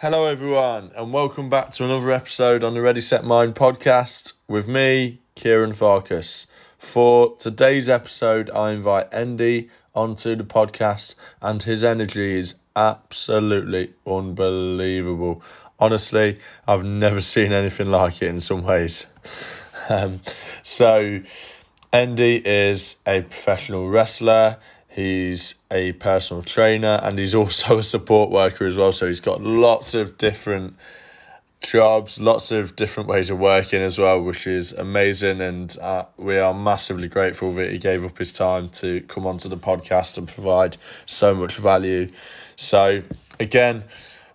Hello, everyone, and welcome back to another episode on the Ready Set Mind podcast with me, Kieran Farkas. For today's episode, I invite Ndi onto the podcast, and his energy is absolutely unbelievable. Honestly, I've never seen anything like it in some ways. Um, so, Ndi is a professional wrestler. He's a personal trainer and he's also a support worker as well. So he's got lots of different jobs, lots of different ways of working as well, which is amazing. And uh, we are massively grateful that he gave up his time to come onto the podcast and provide so much value. So, again,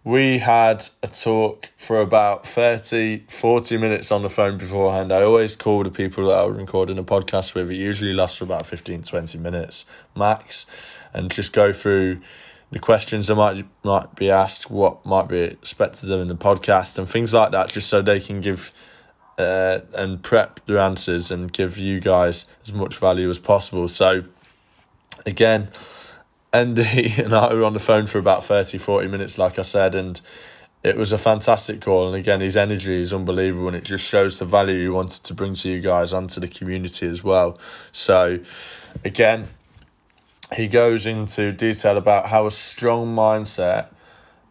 we had a talk for about 30, 40 minutes on the phone beforehand. I always call the people that I'm recording a podcast with. It usually lasts for about 15, 20 minutes max. And just go through the questions that might might be asked, what might be expected of them in the podcast, and things like that, just so they can give uh, and prep their answers and give you guys as much value as possible. So, again, Ndi and I were on the phone for about 30, 40 minutes, like I said, and it was a fantastic call. And again, his energy is unbelievable, and it just shows the value he wanted to bring to you guys and to the community as well. So, again, he goes into detail about how a strong mindset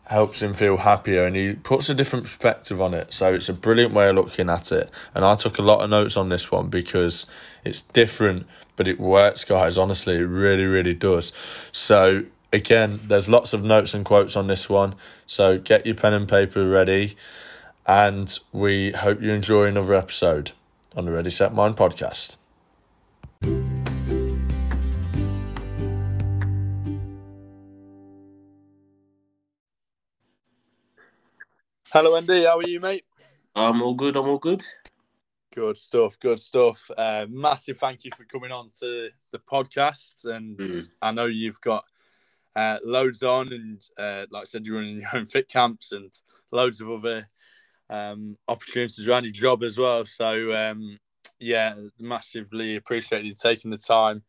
helps him feel happier and he puts a different perspective on it. So it's a brilliant way of looking at it. And I took a lot of notes on this one because it's different but it works, guys. Honestly, it really, really does. So, again, there's lots of notes and quotes on this one. So, get your pen and paper ready. And we hope you enjoy another episode on the Ready Set Mind podcast. Hello, Ndi. How are you, mate? I'm all good. I'm all good. Good stuff. Good stuff. Uh, massive thank you for coming on to the podcast. And mm. I know you've got uh, loads on, and uh, like I said, you're running your own fit camps and loads of other um, opportunities around your job as well. So, um, yeah, massively appreciate you taking the time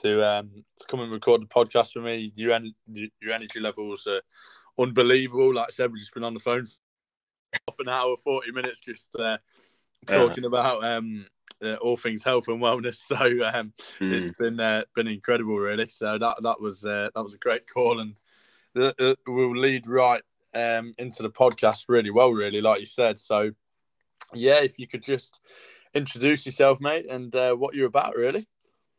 to um, to come and record the podcast with me. Your, en- your energy levels are unbelievable. Like I said, we've just been on the phone for half an hour, 40 minutes, just uh, talking about um, uh, all things health and wellness. So um, mm. it's been uh, been incredible, really. So that that was uh, that was a great call, and uh, uh, we'll lead right um, into the podcast really well, really, like you said. So yeah, if you could just introduce yourself, mate, and uh, what you're about, really.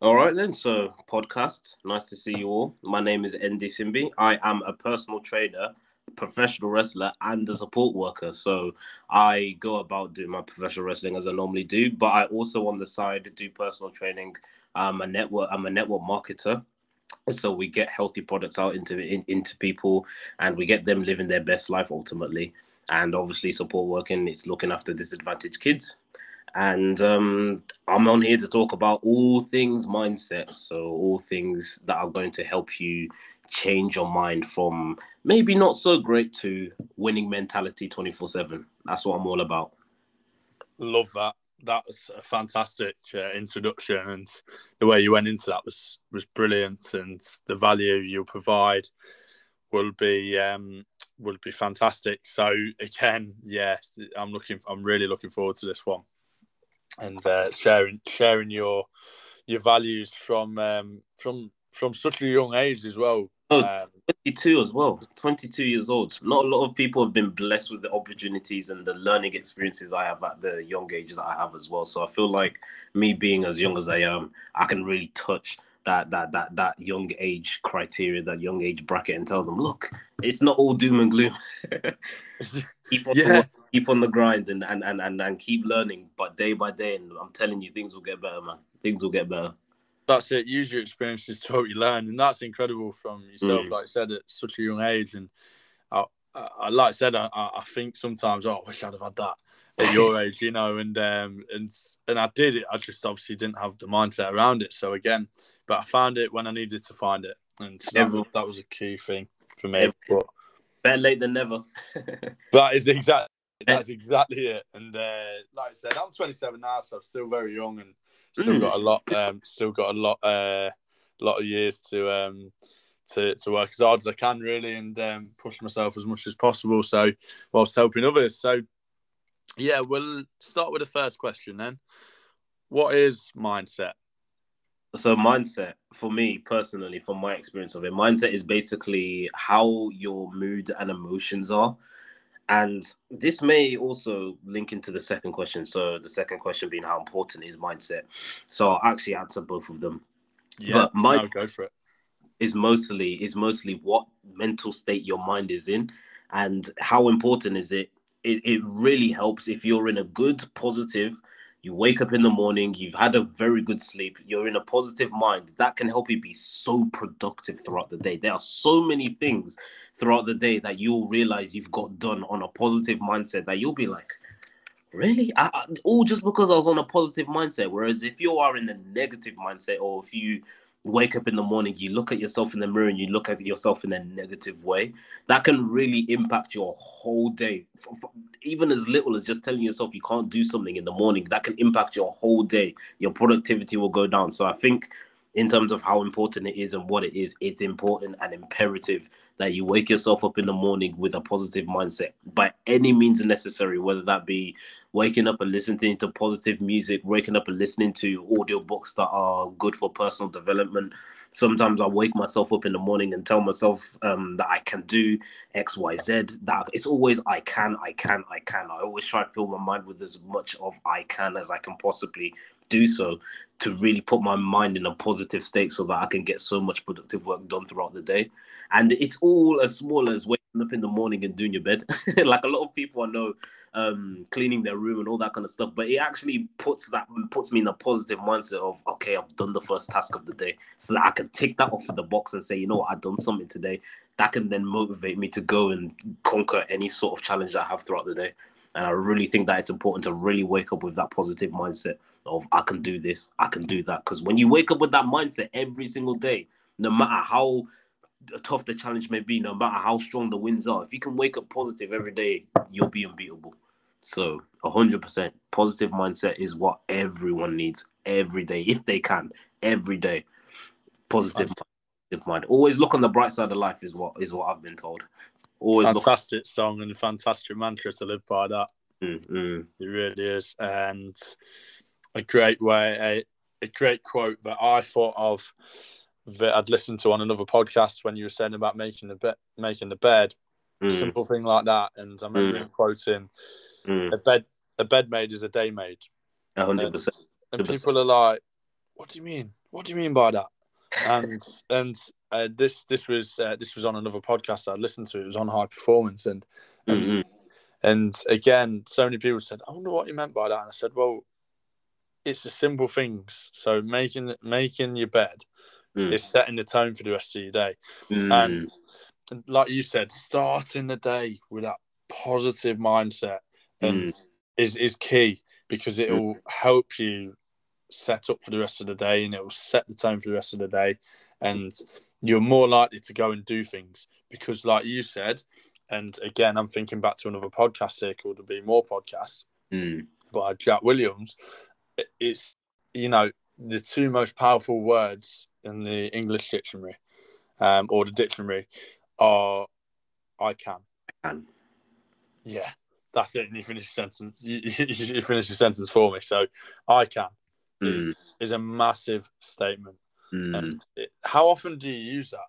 All right then. So podcast. Nice to see you all. My name is Ndi Simbi. I am a personal trainer professional wrestler and a support worker. So I go about doing my professional wrestling as I normally do, but I also on the side do personal training. I'm a network. I'm a network marketer. So we get healthy products out into in, into people, and we get them living their best life ultimately. And obviously, support working it's looking after disadvantaged kids. And um, I'm on here to talk about all things mindset. So all things that are going to help you change your mind from maybe not so great to winning mentality 24 7. That's what I'm all about. Love that. That was a fantastic uh, introduction, and the way you went into that was was brilliant. And the value you provide will be um, will be fantastic. So again, yes, I'm looking. I'm really looking forward to this one, and uh, sharing sharing your your values from um, from from such a young age as well. Oh, um, 22 as well. 22 years old. Not a lot of people have been blessed with the opportunities and the learning experiences I have at the young ages that I have as well. So I feel like me being as young as I am, I can really touch that that that that young age criteria, that young age bracket, and tell them, look, it's not all doom and gloom. keep on yeah. the, keep on the grind and, and and and and keep learning, but day by day, and I'm telling you, things will get better, man. Things will get better that's it. Use your experiences to help you learn, and that's incredible from yourself. Mm. Like I said, at such a young age, and I, I like I said, I, I think sometimes, oh, I wish I'd have had that at your age, you know, and um, and and I did it. I just obviously didn't have the mindset around it. So again, but I found it when I needed to find it, and that, that was a key thing for me. But, better late than never. that is exactly that's exactly it. And uh, like I said, I'm 27 now, so I'm still very young and still mm. got a lot, um, still got a lot, uh, lot of years to um, to, to work as hard as I can, really, and um, push myself as much as possible. So, whilst helping others. So, yeah, we'll start with the first question then. What is mindset? So, mindset for me personally, from my experience of it, mindset is basically how your mood and emotions are. And this may also link into the second question. So, the second question being how important is mindset. So, I'll actually answer both of them. Yeah, but my no, go for it. Is mostly is mostly what mental state your mind is in, and how important is it? It, it really helps if you're in a good, positive, you wake up in the morning, you've had a very good sleep, you're in a positive mind, that can help you be so productive throughout the day. There are so many things throughout the day that you'll realize you've got done on a positive mindset that you'll be like, really? I, I, all just because I was on a positive mindset. Whereas if you are in a negative mindset, or if you wake up in the morning, you look at yourself in the mirror and you look at yourself in a negative way, that can really impact your whole day. Even as little as just telling yourself you can't do something in the morning, that can impact your whole day. Your productivity will go down. So I think, in terms of how important it is and what it is, it's important and imperative that you wake yourself up in the morning with a positive mindset by any means necessary, whether that be waking up and listening to positive music, waking up and listening to audiobooks that are good for personal development. Sometimes I wake myself up in the morning and tell myself um, that I can do X, Y, Z. That it's always I can, I can, I can. I always try to fill my mind with as much of I can as I can possibly do so to really put my mind in a positive state so that I can get so much productive work done throughout the day. And it's all as small as waking up in the morning and doing your bed. like a lot of people I know um, cleaning their room and all that kind of stuff. But it actually puts that puts me in a positive mindset of okay, I've done the first task of the day, so that I can take that off of the box and say, you know, what, I've done something today. That can then motivate me to go and conquer any sort of challenge I have throughout the day. And I really think that it's important to really wake up with that positive mindset of I can do this, I can do that. Because when you wake up with that mindset every single day, no matter how tough the challenge may be, no matter how strong the winds are, if you can wake up positive every day, you'll be unbeatable. So, 100% positive mindset is what everyone needs every day, if they can, every day. Positive, positive mind. Always look on the bright side of life is what is what I've been told. Always fantastic look- song and fantastic mantra to live by. That mm-hmm. it really is, and a great way, a, a great quote that I thought of that I'd listened to on another podcast when you were saying about making the bed, making the bed, mm. simple thing like that, and I remember mm. quoting Mm. A bed a bed made is a day made. hundred percent. And people are like, "What do you mean? What do you mean by that?" And and uh, this this was uh, this was on another podcast I listened to. It was on high performance, and and, mm-hmm. and again, so many people said, "I wonder what you meant by that." And I said, "Well, it's the simple things. So making making your bed mm. is setting the tone for the rest of your day, mm. and, like you said, starting the day with that positive mindset and mm. is is key because it will mm. help you set up for the rest of the day and it will set the tone for the rest of the day and you're more likely to go and do things because like you said and again i'm thinking back to another podcast here called the be more podcast mm. by jack williams it's you know the two most powerful words in the english dictionary um, or the dictionary are i can I can yeah that's it. And you finish your sentence. You, you finish your sentence for me. So I can mm. is is a massive statement. Mm. And it, how often do you use that?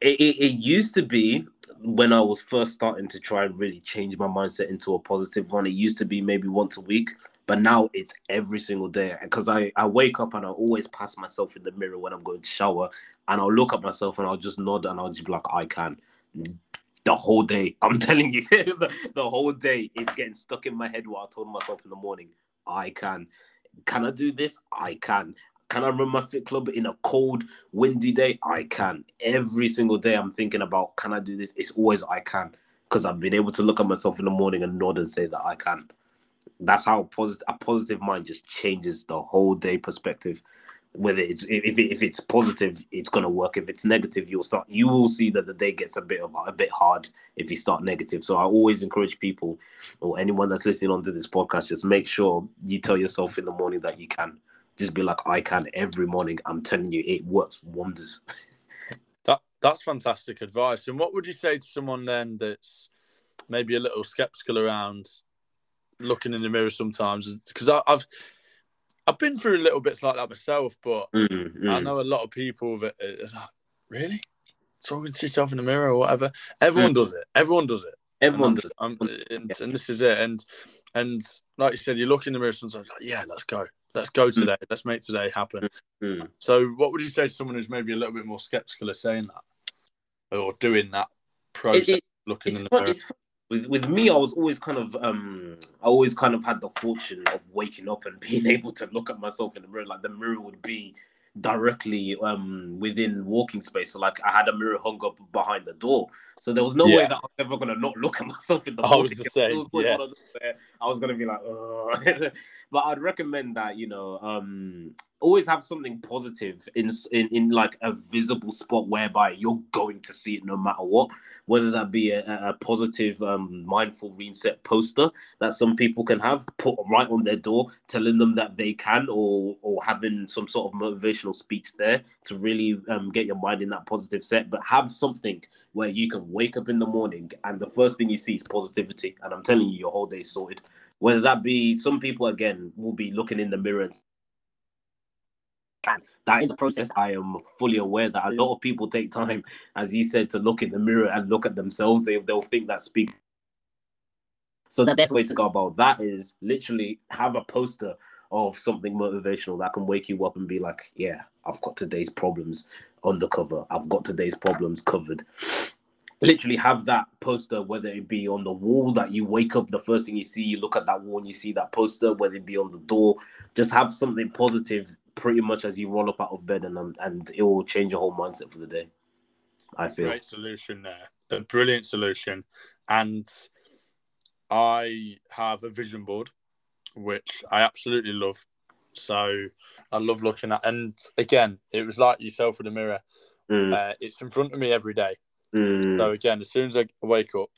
It, it, it, used to be when I was first starting to try and really change my mindset into a positive one. It used to be maybe once a week, but now it's every single day. Because I, I wake up and I always pass myself in the mirror when I'm going to shower, and I'll look at myself and I'll just nod and I'll just be like, I can the whole day. I'm telling you, the, the, whole day it's getting stuck in my head what I told myself in the morning, I can. Can I do this? I can. Can I run my fit club in a cold, windy day? I can. Every single day I'm thinking about, can I do this? It's always I can. Because I've been able to look at myself in the morning and nod and say that I can. That's how positive a positive mind just changes the whole day perspective. Whether it's if, if it's positive it's going to work. If it's negative you'll start you will see that the day gets a bit of a bit hard if you start negative. So i always encourage people or anyone that's listening onto this podcast just make sure you tell yourself in the morning that you can. Just be like i can every morning. I'm telling you it works wonders. That That's fantastic advice. And what would you say to someone then that's maybe a little skeptical around looking in the mirror sometimes? Because I've I've been through little bits like that myself, but Mm, I mm. know a lot of people that like, really talking to yourself in the mirror or whatever. Everyone does it. Everyone does it. Everyone does. I'm- and, and this is it. And and like you said, you look in the mirror sometimes like, yeah, let's go. Let's go today. Let's make today happen. Mm. So, what would you say to someone who's maybe a little bit more skeptical of saying that or doing that process, It- it- looking it's in the fun, mirror? it's. With, with me, I was always kind of, um, I always kind of had the fortune of waking up and being able to look at myself in the mirror. Like the mirror would be directly um within walking space. So like I had a mirror hung up behind the door. So there was no way that I was ever gonna not look at myself in the I was the same, was yeah. one of those where I was gonna be like, but I'd recommend that you know, um, always have something positive in in in like a visible spot whereby you're going to see it no matter what. Whether that be a, a positive, um, mindful reset poster that some people can have put right on their door, telling them that they can, or or having some sort of motivational speech there to really um, get your mind in that positive set. But have something where you can wake up in the morning and the first thing you see is positivity, and I'm telling you, your whole day's sorted. Whether that be some people again will be looking in the mirror and that is a process. I am fully aware that a lot of people take time, as you said, to look in the mirror and look at themselves. They they'll think that speaks. So the best way to go about that is literally have a poster of something motivational that can wake you up and be like, yeah, I've got today's problems undercover. I've got today's problems covered. Literally have that poster, whether it be on the wall that you wake up, the first thing you see, you look at that wall and you see that poster, whether it be on the door, just have something positive pretty much as you roll up out of bed and um, and it will change your whole mindset for the day. I feel. Great solution there. A brilliant solution. And I have a vision board, which I absolutely love. So I love looking at. And again, it was like yourself with the mirror. Mm, Uh, it's in front of me every day. Mm, So again, as soon as I wake up,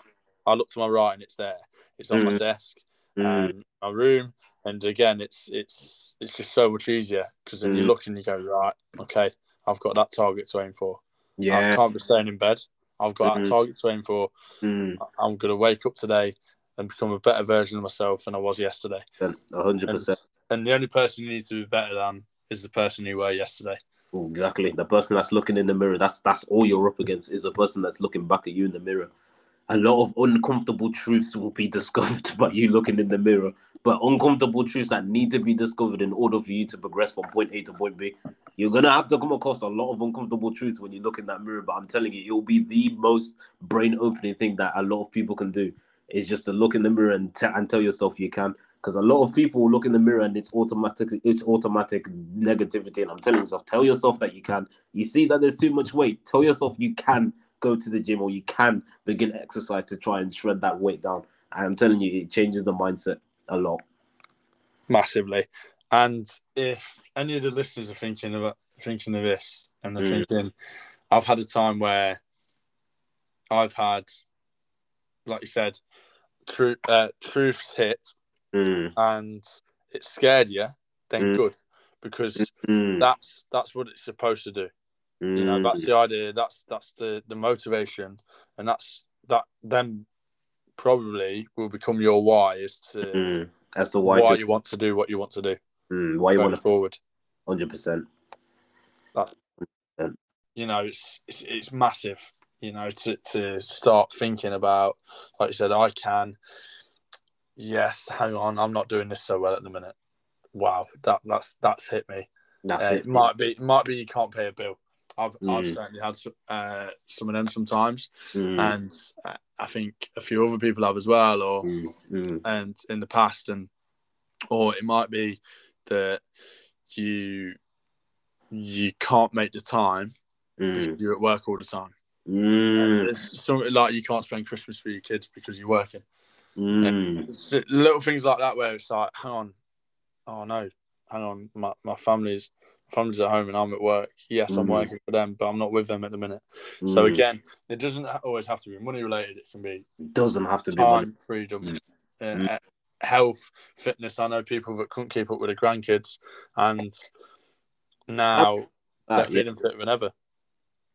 I look to my right and it's there. It's on my Mhm. desk, mm, um, my room, and again, it's it's it's just so much easier because then you Mm. look and you go right, okay, I've got that target to aim for. Yeah, I can't be staying in bed. I've got Mhm. that target to aim for. Mm, I'm going to wake up today and become a better version of myself than I was yesterday. hundred percent. and the only person you need to be better than is the person you were yesterday. Exactly. The person that's looking in the mirror, that's that's all you're up against is a person that's looking back at you in the mirror. A lot of uncomfortable truths will be discovered by you looking in the mirror, but uncomfortable truths that need to be discovered in order for you to progress from point A to point B. You're gonna have to come across a lot of uncomfortable truths when you look in that mirror, but I'm telling you, it'll be the most brain opening thing that a lot of people can do is just to look in the mirror and, te- and tell yourself you can. Because a lot of people look in the mirror and it's automatic, it's automatic negativity. And I'm telling yourself, tell yourself that you can. You see that there's too much weight. Tell yourself you can go to the gym or you can begin exercise to try and shred that weight down. And I'm telling you, it changes the mindset a lot. massively. And if any of the listeners are thinking of thinking of this and they're Mm. thinking, I've had a time where I've had, like you said, truth uh, truths hit Mm, and it scared you, then Mm. good because mm, that's that's what it's supposed to do. You know, mm, that's the idea. That's that's the the motivation, and that's that. Then probably will become your why as to mm. That's the why, why, to, you want to do what you want to do mm, why you want to forward. 100%. you know, it's it's, it's massive. You know, to, to start thinking about, like you said, I can. Yes, hang on, I'm not doing this so well at the minute. Wow, that that's that's hit me. That's Uh, it. might be, might be you can't pay a bill. I've I've Mm. certainly had some, uh, some of them sometimes, Mm, and I think a few other people have as well, or mm, mm, and in the past, and or it might be that you you can't make the time mm, because you're at work all the time. mm, It's something like you can't spend Christmas for your kids because you're working. Mm. Little things like that where it's like, hang on, oh no, hang on, my, my family's my family's at home and I'm at work. Yes, I'm Mhm. working for them, but I'm not with them at the minute. So Mm. again, it doesn't always have to be money related. It can be doesn't have to be money. time, freedom, Mm. uh, Mm. uh, health, fitness. I know people that couldn't keep up with their grandkids, and now Uh, they're yeah. feeling fitter than ever.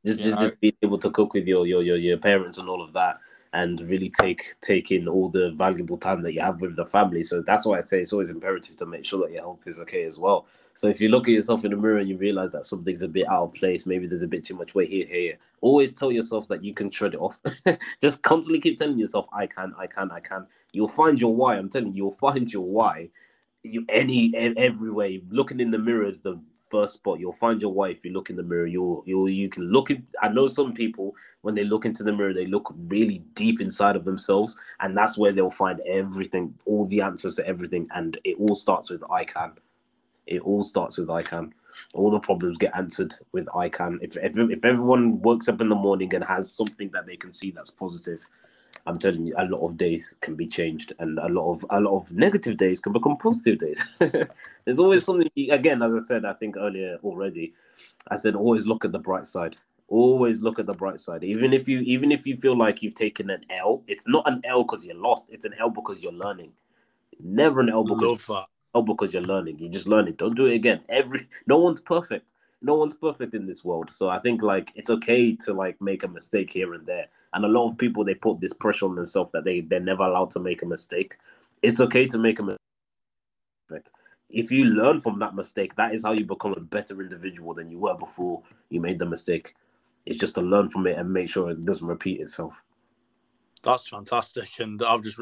Just, just, just being able to cook with your, your your your parents and all of that, and really take take in all the valuable time that you have with the family. So that's why I say it's always imperative to make sure that your health is okay as well. So if you look at yourself in the mirror and you realize that something's a bit out of place, maybe there's a bit too much weight here, here, always tell yourself that you can shred it off. Just constantly keep telling yourself, I can, I can, I can. You'll find your why. I'm telling you, you'll find your why. You any every way. Looking in the mirror is the first spot. You'll find your wife. you look in the mirror. You'll you you can look at. I know some people when they look into the mirror, they look really deep inside of themselves, and that's where they'll find everything, all the answers to everything, and it all starts with I can. It all starts with I can. All the problems get answered with I can. If, if if everyone wakes up in the morning and has something that they can see that's positive, I'm telling you, a lot of days can be changed, and a lot of a lot of negative days can become positive days. There's always something. Again, as I said, I think earlier already, I said always look at the bright side. Always look at the bright side. Even if you even if you feel like you've taken an L, it's not an L because you're lost. It's an L because you're learning. Never an L because. Oh, because you're learning. You're just learning. Don't do it again. Every no one's perfect. No one's perfect in this world. So I think like it's okay to like make a mistake here and there. And a lot of people they put this pressure on themselves that they they're never allowed to make a mistake. It's okay to make a mistake. If you learn from that mistake, that is how you become a better individual than you were before you made the mistake. It's just to learn from it and make sure it doesn't repeat itself. That's fantastic, and I'll just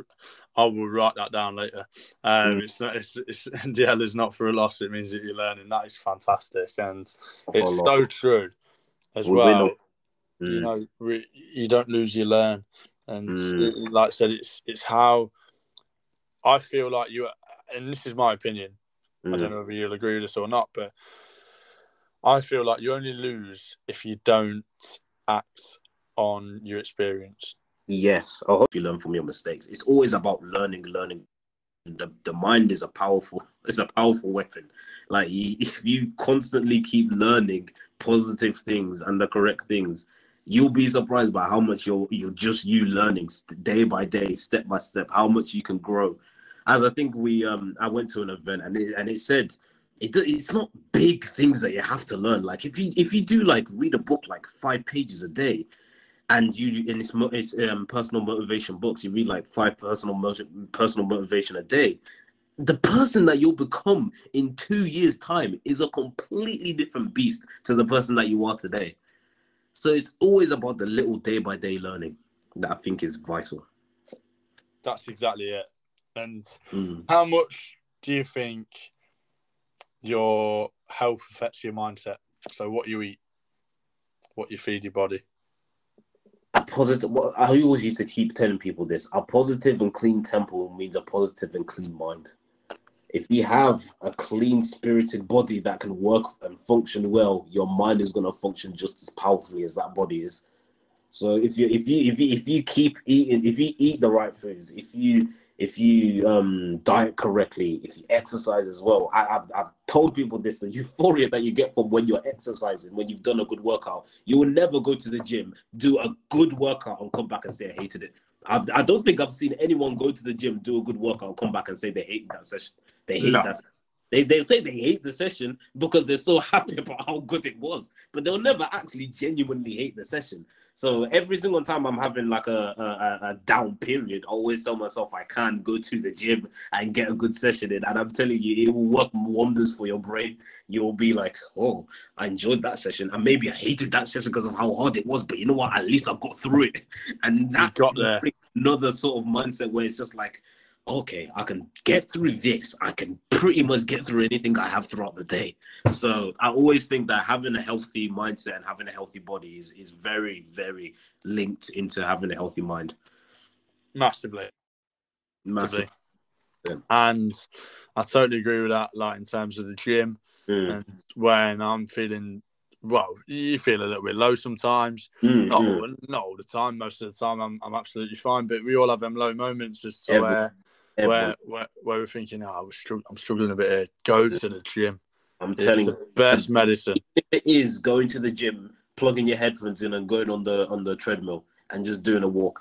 I will write that down later. Um, mm. It's not it's, it's DL is not for a loss. It means that you're learning. That is fantastic, and it's so true as we well. Mm. You know, re, you don't lose, you learn, and mm. like I said, it's it's how I feel like you. And this is my opinion. I don't mm. know if you'll agree with this or not, but I feel like you only lose if you don't act on your experience. Yes, I hope you learn from your mistakes. It's always about learning, learning. The, the mind is a powerful, it's a powerful weapon. Like if you constantly keep learning positive things and the correct things, you'll be surprised by how much you're you're just you learning day by day, step by step, how much you can grow. As I think we um I went to an event and it and it said it, it's not big things that you have to learn. Like if you if you do like read a book like five pages a day, and you in this it's um, personal motivation books you read like five personal personal motivation a day. The person that you'll become in two years time is a completely different beast to the person that you are today. So it's always about the little day by day learning that i think is vital. That's exactly it. And mm. how much do you think your health affects your mindset? So what you eat what you feed your body a positive. I always used to keep telling people this: a positive and clean temple means a positive and clean mind. If you have a clean spirited body that can work and function well, your mind is going to function just as powerfully as that body is. So if you if you if you if you keep eating, if you eat the right foods, if you if you um, diet correctly, if you exercise as well. I, have I've told people this the euphoria that you get from when you're exercising, when you've done a good workout. You will never go to the gym, do a good workout, and come back and say, I hated it. I, I don't think I've seen anyone go to the gym, do a good workout, come back and say they hate that session. They hate no. that. They, they say they hate the session because they're so happy about how good it was, but they'll never actually genuinely hate the session. So every single time I'm having like a, a, a down period, I always tell myself I can't go to the gym and get a good session in. And I'm telling you, it will work wonders for your brain. You'll be like, oh, I enjoyed that session. And maybe I hated that session because of how hard it was. But you know what? At least I got through it. And that got there. Another sort of mindset where it's just like, okay, I can get through this. I can pretty much get through anything I have throughout the day. So I always think that having a healthy mindset and having a healthy body is, is very, very linked into having a healthy mind. Massively. Massively. Yeah. And I totally agree with that, like in terms of the gym. Mm. And when I'm feeling well, you feel a little bit low sometimes. Mm, not, all, not all the time. Most of the time, I'm, I'm absolutely fine. But we all have them low moments as to where where, where, where we're thinking, oh, I'm struggling a bit here. Go to the gym. I'm it's telling you, best medicine. It is going to the gym, plugging your headphones in, and going on the on the treadmill and just doing a walk.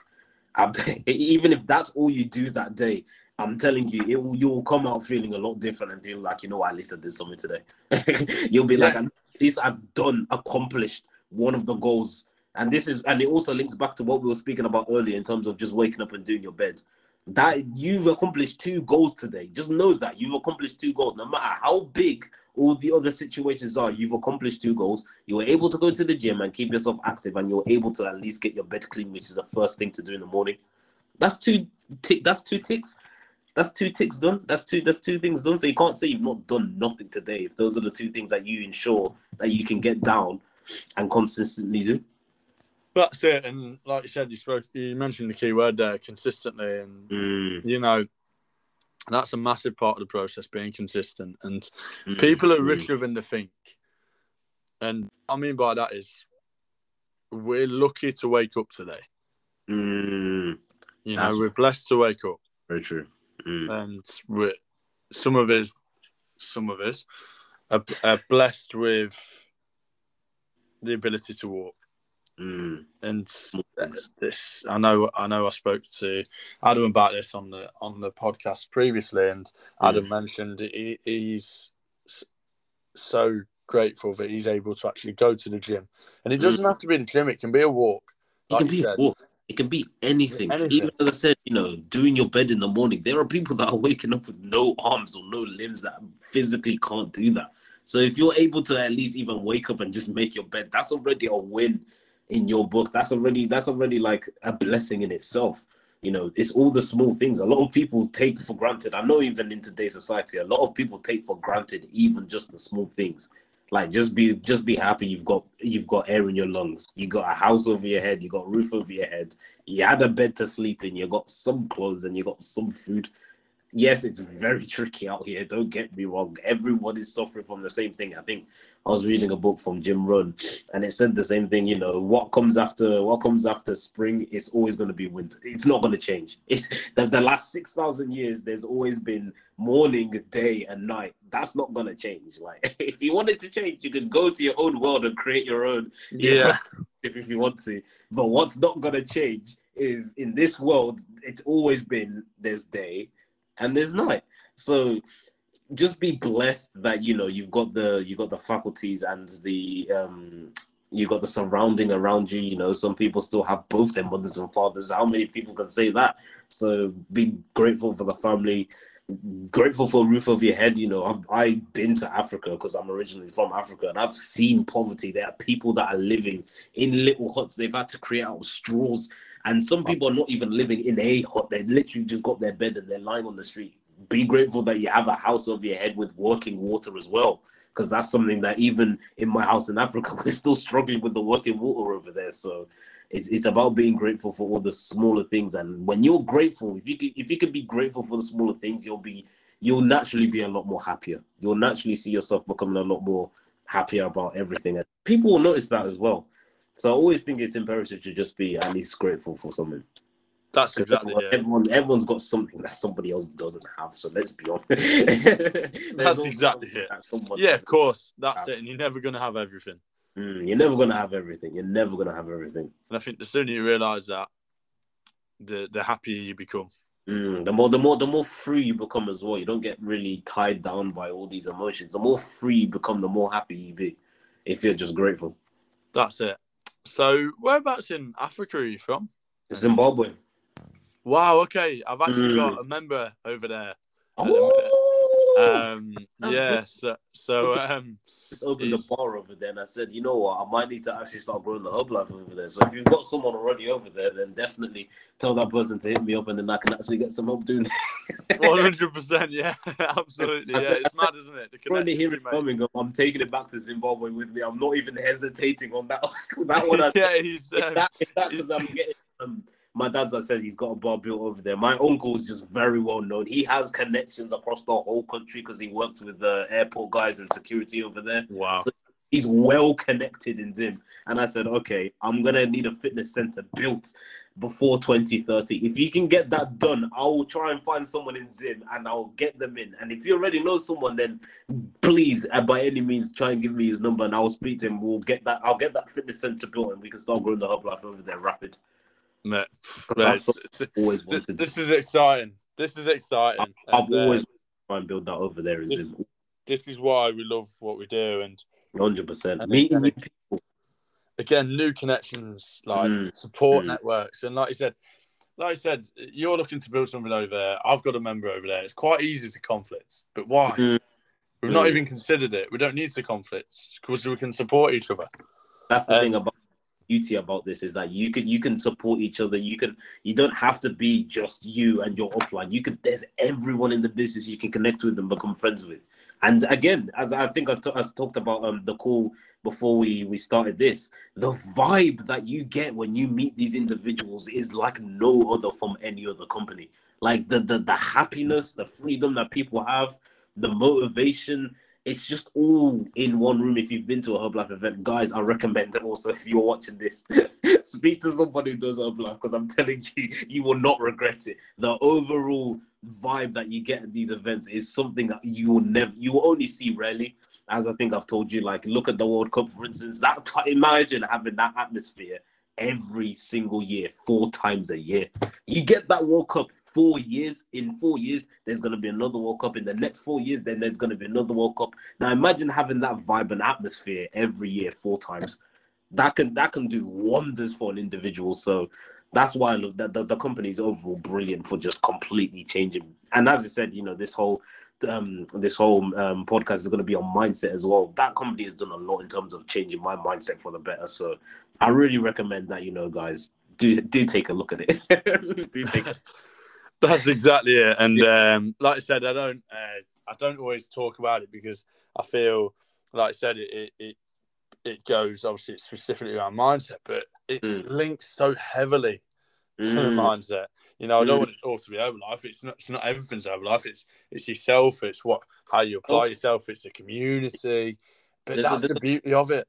even if that's all you do that day, I'm telling you, it will, you will come out feeling a lot different and feel like, you know, at least I did something today. You'll be yeah. like, at least I've done, accomplished one of the goals. And this is, and it also links back to what we were speaking about earlier in terms of just waking up and doing your bed. That you've accomplished two goals today. Just know that you've accomplished two goals. No matter how big all the other situations are, you've accomplished two goals. You were able to go to the gym and keep yourself active, and you're able to at least get your bed clean, which is the first thing to do in the morning. That's two tick. That's two ticks. That's two ticks done. That's two. That's two things done. So you can't say you've not done nothing today. If those are the two things that you ensure that you can get down and consistently do. That's it. And like you said, you spoke. You mentioned the key word there, consistently, and Mm, you know that's a massive part of the process being consistent and mm, people are mm. richer than they think and i mean by that is we're lucky to wake up today Mm, you That's- know we're blessed to wake up very true. Mm, and we're some of us some of us are, are blessed with the ability to walk mm, and uh, this i know i know i spoke to adam about this on the on the podcast previously and adam mm. mentioned he, he's so grateful that he's able to actually go to the gym and it doesn't mm. have to be the gym it can be a walk It can be a walk. It can be anything. Anything. Even as I said, you know, doing your bed in the morning. There are people that are waking up with no arms or no limbs that physically can't do that. So if you're able to at least even wake up and just make your bed, that's already a win in your book. That's already that's already like a blessing in itself. You know, it's all the small things. A lot of people take for granted. I know even in today's society, a lot of people take for granted even just the small things. Like just be just be happy you've got you've got air in your lungs, you got a house over your head, you got roof over your head, you had a bed to sleep in, you got some clothes and you got some food. Yes, it's very tricky out here. Don't get me wrong. Everyone is suffering from the same thing. I think I was reading a book from Jim Rohn, and it said the same thing. You know, what comes after what comes after spring is always going to be winter. It's not going to change. It's the, the last six thousand years. There's always been morning, day, and night. That's not going to change. Like, if you wanted to change, you could go to your own world and create your own yeah if, if you want to. But what's not gonna change is in this world, it's always been there's day and there's not. So just be blessed that you know you've got the you've got the faculties and the um you got the surrounding around you. You know, some people still have both their mothers and fathers. How many people can say that? So be grateful for the family. Grateful for a roof over your head. You know, I've I've been to Africa because I'm originally from Africa, and I've seen poverty. There are people that are living in little huts. They've had to create out straws, and some people are not even living in a hut. They literally just got their bed and they're lying on the street. Be grateful that you have a house over your head with working water as well, because that's something that even in my house in Africa, we're still struggling with the working water over there. So it's, it's about being grateful for all the smaller things. And when you're grateful, if you can, if you can be grateful for the smaller things, you'll be you'll naturally be a lot more happier. You'll naturally see yourself becoming a lot more happier about everything. And people will notice that as well. So I always think it's imperative to just be at least grateful for something. that's exactly everyone, it everyone, everyone's got something that somebody else doesn't have. So let's be honest. That's exactly it. that yeah of course that's it and you're never going to have everything Mm, you're never gonna have everything. You're never gonna have everything. and i think the sooner you realize that the the happier you become Mm, the more, the more, the more free you become as well. You don't get really tied down by all these emotions. The more free you become, the more happy you be. If you're just grateful. that's it so whereabouts in africa are you from Zimbabwe. Wow. Okay, I've actually Mm. got a member over there. Oh, Um, yeah. good. So, so um, just opened the bar over there, and I said, you know what, I might need to actually start growing the Herbalife over there. So if you've got someone already over there, then definitely tell that person to hit me up, and then I can actually get some help doing. one hundred percent. Yeah, absolutely. Yeah, it's mad, isn't it? The Already connections hear you it make. coming. I'm taking it back to Zimbabwe with me. I'm not even hesitating on that. that one. I yeah, he's. Um, that because I'm getting um, my dad's I said he's got a bar built over there. My uncle is just very well known. He has connections across the whole country because he worked with the airport guys and security over there. wow. So he's well connected in Zim. And I said, okay, I'm gonna need a fitness center built before 2030. If you can get that done, I will try and find someone in Zim and I'll get them in. And if you already know someone, then please, uh, by any means, try and give me his number and I'll speak to him. We'll get that. I'll get that fitness center built and we can start growing the Herbalife over there rapid. Mate, That's Always this, wanted. this is exciting. This is exciting. I've And, uh, always try and build that over there in this- Zim. This is why we love what we do, and Hundred percent. Meeting new people. again, new connections, like Mm. support Mm. networks, and like you said, like I said, you're looking to build something over there. I've got a member over there. It's quite easy to conflict, but why? Mm. We've not Mm. even considered it. We don't need to conflict because we can support each other. That's the thing about beauty about this is that you can you can support each other. You can you don't have to be just you and your upline. You could there's everyone in the business you can connect with and become friends with. And again, as I think I, t- I talked about um the call before we we started this, the vibe that you get when you meet these individuals is like no other from any other company. Like the the the happiness, the freedom that people have, the motivation, it's just all in one room. If you've been to a Herbalife event, guys, I recommend it also if you're watching this, speak to somebody who does Herbalife because I'm telling you, you will not regret it. The overall vibe that you get at these events is something that you will never, you will only see rarely. As I think I've told you, like look at the World Cup, for instance. That imagine having that atmosphere every single year, four times a year. You get that World Cup four years. In four years, there's going to be another World Cup. In the next four years, then there's going to be another World Cup. Now imagine having that vibe and atmosphere every year, four times. That can that can do wonders for an individual. So that's why I love that the, the company is overall brilliant for just completely changing. And as I said, you know, this whole um this whole um podcast is going to be on mindset as well. That company has done a lot in terms of changing my mindset for the better. So I really recommend that, you know, guys do do take a look at it. do take That's exactly it. And um, like I said, I don't, uh, I don't always talk about it because I feel, like I said, it, it, it, it goes obviously it's specifically around mindset, but it's Mm. linked so heavily to the Mm. mindset. You know, I don't Mm. want it all to be Herbalife. It's not. It's not everything's Herbalife. It's it's yourself. It's what how you apply yourself. It's the community. But There's a- that's the beauty of it.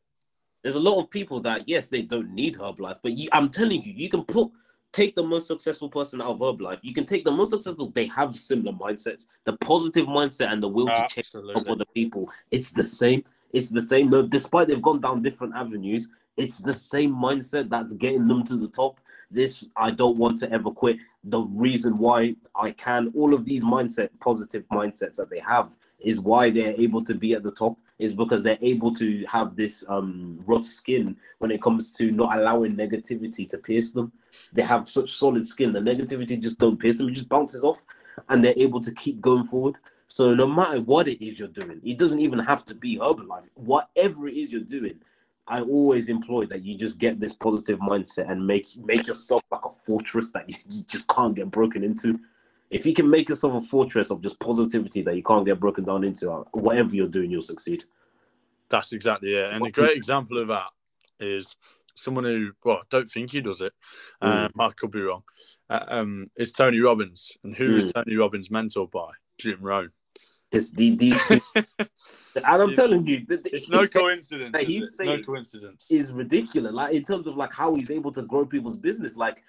there's a lot of people that yes they don't need Herbalife, but you, I'm telling you, you can put take the most successful person out of Herbalife. You can take the most successful. They have similar mindsets, the positive mindset and the will to change Absolutely. other people. It's the same. It's the same. Despite they've gone down different avenues, it's the same mindset that's getting them to the top. This I don't want to ever quit. The reason why I can, all of these mindset, positive mindsets that they have, is why they're able to be at the top. Is because they're able to have this um, rough skin when it comes to not allowing negativity to pierce them. They have such solid skin. The negativity just don't pierce them; it just bounces off, and they're able to keep going forward. So no matter what it is you're doing, it doesn't even have to be Herbalife. Whatever it is you're doing, I always employ that you just get this positive mindset and make make yourself like a fortress that you, you just can't get broken into. If you can make yourself a fortress of just positivity that you can't get broken down into, uh, whatever you're doing, you'll succeed. That's exactly it. And a great example of that is someone who, well, I don't think he does it. Um, I could be wrong. Uh, um, is Tony Robbins. And who is Mm. Tony Robbins mentored by? Jim Rohn. This, the- these two, and I'm telling you, the, the It's no coincidence. that he's it? It's no coincidence. is ridiculous. Like in terms of like how he's able to grow people's business, like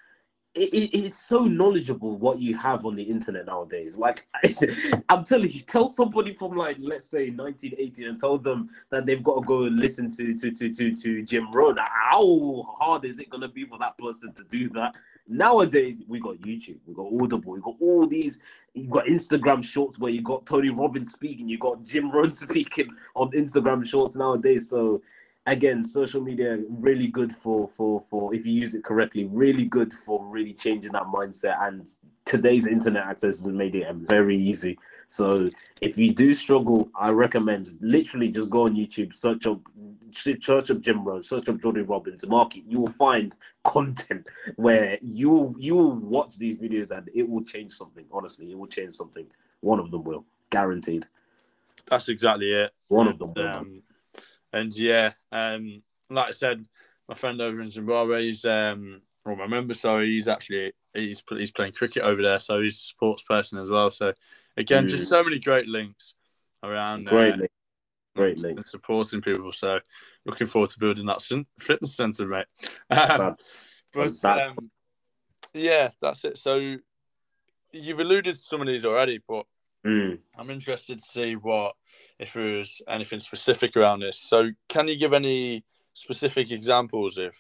it, it- it's so knowledgeable what you have on the internet nowadays. Like I'm telling you, tell somebody from like let's say 1980 and tell them that they've got to go and listen to to to to, to Jim Rohn. How hard is it gonna be for that person to do that? Nowadays, we got YouTube, we got Audible, we got all these. You got Instagram Shorts where you got Tony Robbins speaking, you got Jim Rohn speaking on Instagram Shorts nowadays. So again social media really good for for for if you use it correctly really good for really changing that mindset. And today's internet access has made it very easy. So if you do struggle i recommend literally just go on youtube search up search up jim rohn search up jordan robbins market you will find content where you you will watch these videos and it will change something. Honestly it will change something. One of them will guaranteed. That's exactly it. one of them will Um, and yeah, um, like I said, my friend over in Zimbabwe, he's um, or my member, sorry, he's actually he's he's playing cricket over there, so he's a sports person as well. So again, Mm. just so many great links around great uh, link. great and link supporting people. So looking forward to building that fitness centre, mate. Um, but um, yeah, that's it. So you've alluded to some of these already, but Mm. I'm interested to see what if there's anything specific around this. So, can you give any specific examples of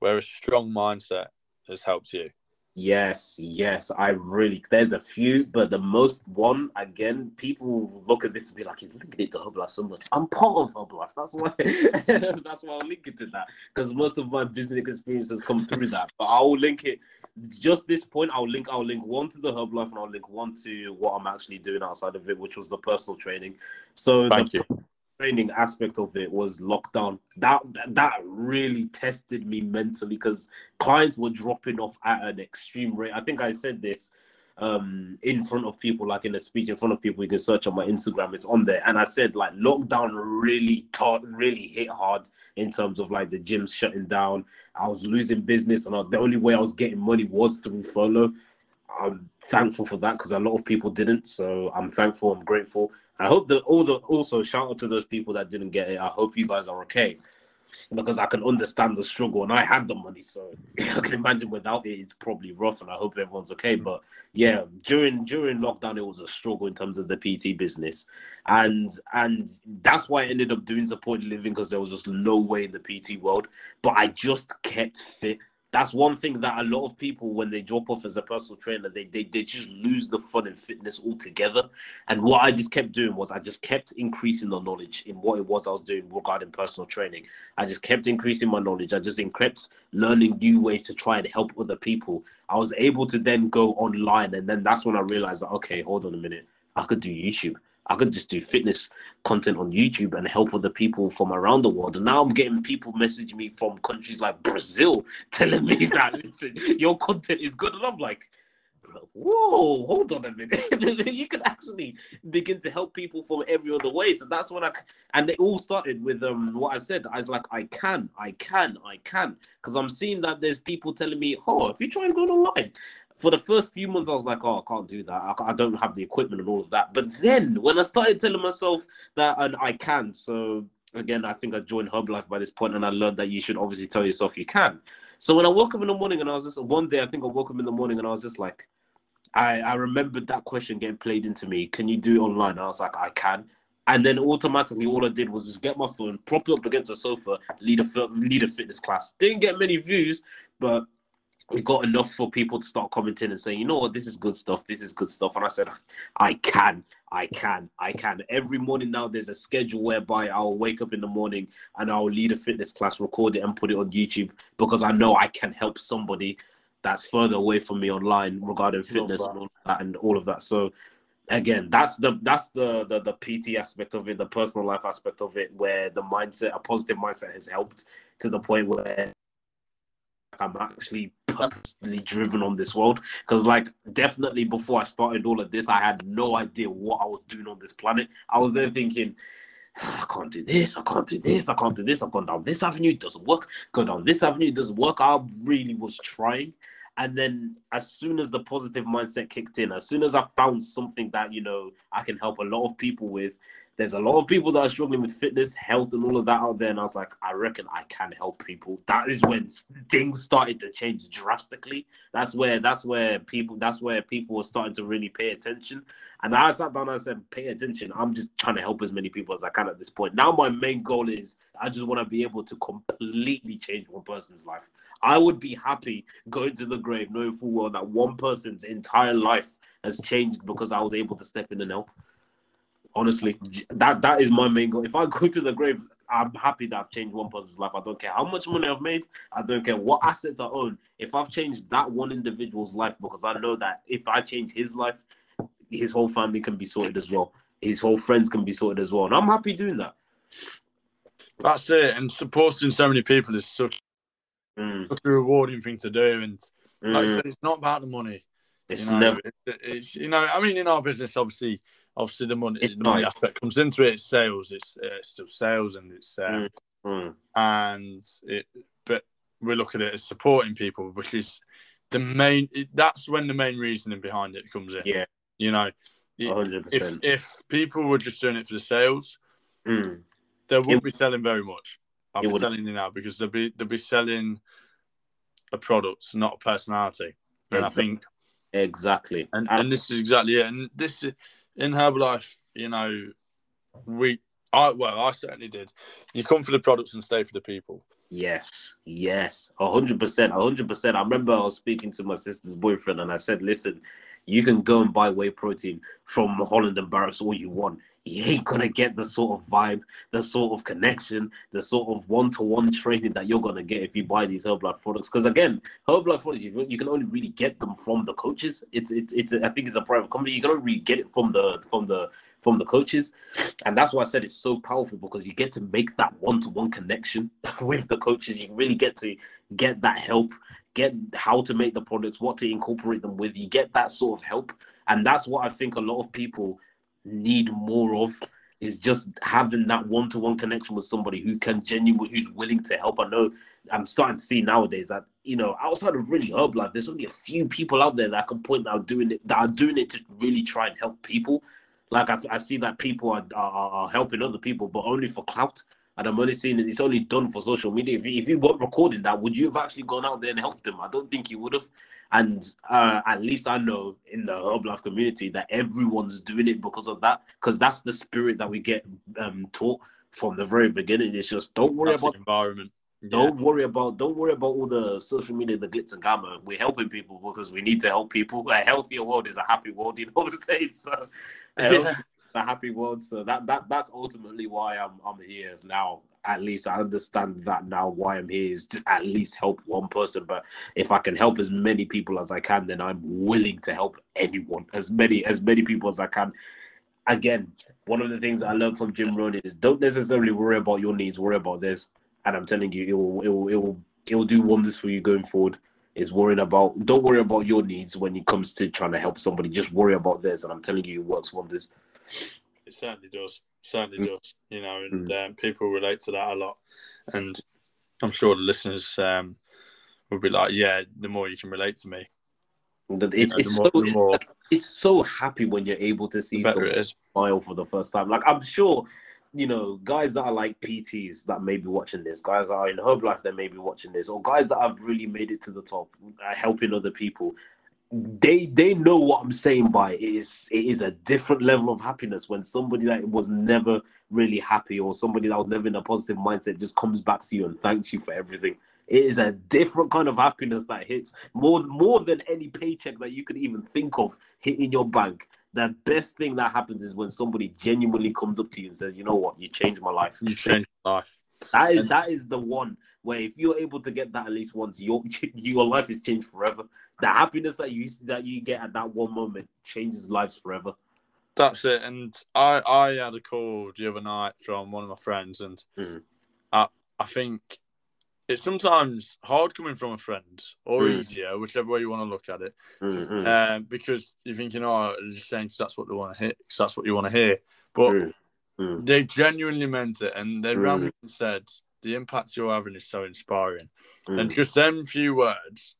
where a strong mindset has helped you? Yes, yes, I really. There's a few, but the most one again, people look at this and be like, "He's linking it to Herbalife so much." I'm part of Herbalife. That's why. that's why I'll link it to that because most of my business experiences come through that. But I'll link it. Just this point, I'll link. I'll link one to the Herbalife and I'll link one to what I'm actually doing outside of it, which was the personal training. So Thank the, you. Training aspect of it was lockdown. That that really tested me mentally because clients were dropping off at an extreme rate. I think I said this um in front of people, like in a speech in front of people. You can search on my Instagram; it's on there. And I said like lockdown really taught, really hit hard in terms of like the gyms shutting down. I was losing business, and I, the only way I was getting money was through furlough. I'm thankful for that because a lot of people didn't. So I'm thankful. I'm grateful. I hope that all the also shout out to those people that didn't get it. I hope you guys are okay because I can understand the struggle and I had the money, so I can imagine without it, it's probably rough. And I hope everyone's okay. Mm. But yeah, during during lockdown, it was a struggle in terms of the PT business, and and that's why I ended up doing supported living because there was just no way in the PT world. But I just kept fit that's one thing that a lot of people when they drop off as a personal trainer they, they they just lose the fun and fitness altogether. And what i just kept doing was i just kept increasing the knowledge in what it was i was doing regarding personal training. I just kept increasing my knowledge. I just kept learning new ways to try and help other people. I was able to then go online and then that's when i realized that okay hold on a minute. I could do youtube I could just do fitness content on YouTube and help other people from around the world. And now I'm getting people messaging me from countries like Brazil telling me that listen, your content is good. And I'm like, whoa, hold on a minute. you can actually begin to help people from every other way. So that's when I and it all started with um what I said. I was like, I can, I can, I can. Because I'm seeing that there's people telling me, oh, if you try and go online, for the first few months, I was like, oh, I can't do that. I, I, don't have the equipment and all of that. But then when I started telling myself that and I can, so again, I think I joined Hub Herbalife by this point and I learned that you should obviously tell yourself you can. So when I woke up in the morning and I was just, one day, I think I woke up in the morning and I was just like, I, I remembered that question getting played into me. Can you do it online? I was like, I can. And then automatically, all I did was just get my phone, prop it up against the sofa, lead a lead a fitness class. Didn't get many views, but we got enough for people to start commenting and saying, you know what, this is good stuff, this is good stuff. And I said, I can, I can, I can. Every morning now, there's a schedule whereby I'll wake up in the morning and I'll lead a fitness class, record it, and put it on YouTube because I know I can help somebody that's further away from me online regarding fitness and all, that, and all of that. So again, that's the that's the, the the PT aspect of it, the personal life aspect of it, where the mindset, a positive mindset, has helped to the point where I'm actually purposely driven on this world. Because, like, definitely before I started all of this, I had no idea what I was doing on this planet. I was there thinking, I can't do this, I can't do this, I can't do this. I've gone down this avenue, it doesn't work. Go down this avenue, it doesn't work. I really was trying. And then as soon as the positive mindset kicked in, as soon as I found something that, you know, I can help a lot of people with, there's a lot of people that are struggling with fitness, health, and all of that out there. And I was like, I reckon I can help people. That is when things started to change drastically. That's where that's where people that's where people were starting to really pay attention. And I sat down and I said, pay attention. I'm just trying to help as many people as I can at this point. Now my main goal is I just want to be able to completely change one person's life. I would be happy going to the grave knowing full well that one person's entire life has changed because I was able to step in and help. Honestly, that that is my main goal. If I go to the grave, I'm happy that I've changed one person's life. I don't care how much money I've made. I don't care what assets I own. If I've changed that one individual's life, because I know that if I change his life, his whole family can be sorted as well. His whole friends can be sorted as well, and I'm happy doing that. That's it. And supporting so many people is such, Mm, such a rewarding thing to do. And like I mm. said, it's not about the money. It's you know, never. It's, it's you know, I mean, in our business, obviously, obviously the money, the money aspect comes into it. It's sales. It's, uh, it's still sales, and it's uh, Mm. Mm. and it. But we look at it as supporting people, which is the main. It, that's when the main reasoning behind it comes in. Yeah, You know, it- if if people were just doing it for the sales, Mm. they wouldn't be selling very much. I'll It be telling you now because they'll be they'll be selling a product, not a personality. And I think Exactly. and, And- and this is exactly it. And this is- in Herbalife, you know, we I well, I certainly did. You come for the products and stay for the people. Yes, yes, hundred percent, hundred percent. I remember I was speaking to my sister's boyfriend, and I said, "Listen, you can go and buy whey protein from Holland and Barrett's all you want. You ain't gonna get the sort of vibe, the sort of connection, the sort of one-to-one training that you're gonna get if you buy these Herbalife products. Because again, Herbalife products, you, can only really get them from the coaches. It's it's it's. I think it's a private company. You can only really get it from the from the from the coaches. And that's why I said it's so powerful because you get to make that one to one connection with the coaches. You really get to get that help, get how to make the products, what to incorporate them with. You get that sort of help. And that's what I think a lot of people need more of is just having that one to one connection with somebody who can genuinely, who's willing to help. I know I'm starting to see nowadays that you know outside of really Herbalife, there's only a few people out there that can point out doing it that are doing it to really try and help people. Like I, I see that people are, are, are helping other people, but only for clout. And I'm only seeing it. It's only done for social media. If you, if you weren't recording that, would you have actually gone out there and helped them? I don't think you would have. And uh, at least I know in the Herbalife community that everyone's doing it because of that. Because that's the spirit that we get um, taught from the very beginning. It's just don't worry That's about the environment. don't worry about don't worry about all the social media, the glitz and glamour. We're helping people because we need to help people. A healthier world is a happy world, you know what I'm saying? So a a happy world. So that that that's ultimately why I'm I'm here now. At least I understand that now why I'm here is to at least help one person. But if I can help as many people as I can, then I'm willing to help anyone, as many as many people as I can. Again, one of the things I learned from Jim Rohn is don't necessarily worry about your needs, worry about this. And I'm telling you, it will it will it will it will do wonders for you going forward. Is worrying about don't worry about your needs when it comes to trying to help somebody. Just worry about theirs, and I'm telling you, it works wonders. It certainly does. Certainly does. You know, and um, people relate to that a lot. And I'm sure the listeners um, will be like, "Yeah, the more you can relate to me, you It's, know, it's more, so more it's so happy when you're able to see better someone it is." smile for the first time. Like I'm sure, you know, guys that are like PTs that may be watching this, guys that are in Herbalife that may be watching this, or guys that have really made it to the top, uh, helping other people. They they know what I'm saying by it is it is a different level of happiness when somebody that was never really happy or somebody that was never in a positive mindset just comes back to you and thanks you for everything. It is a different kind of happiness that hits more more than any paycheck that you could even think of hitting your bank. The best thing that happens is when somebody genuinely comes up to you and says, "You know what? You changed my life." You changed my life. That is And- that is the one where if you're able to get that at least once, your your life is changed forever. The happiness that you that you get at that one moment changes lives forever. That's it. And I, I had a call the other night from one of my friends, and Mhm. I, I think it's sometimes hard coming from a friend, or Mm. easier, whichever way you want to look at it, Mm-hmm. um, because you're thinking, oh, they're just saying 'cause that's what they want to hear, 'cause that's what you want to hear. But Mm. Mm. they genuinely meant it, and they Mm. ran me and said, the impact you're having is so inspiring. And Mm. just them few words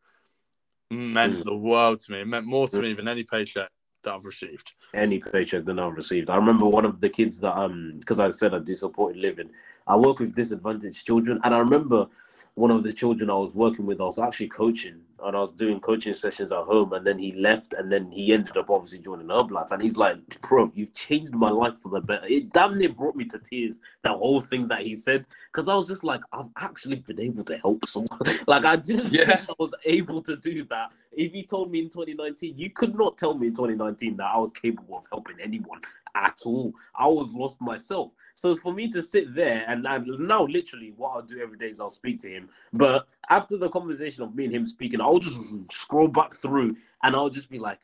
meant Mm. the world to me. It meant more to me than any paycheck that I've received. any paycheck that I've received. I remember one of the kids that um because I said I do supported living. I work with disadvantaged children, and I remember one of the children I was working with. I was actually coaching, and I was doing coaching sessions at home. And then he left, and then he ended up obviously joining Herbalife. And he's like, "Bro, you've changed my life for the better." It damn near brought me to tears. That whole thing that he said, because I was just like, "I've actually been able to help someone." like I didn't Yeah. think I was able to do that. If you told me in 2019, you could not tell me in 2019 that I was capable of helping anyone at all. I was lost myself. So for me to sit there and, and now literally what I'll do every day is I'll speak to him. But after the conversation of me and him speaking, I'll just scroll back through and I'll just be like,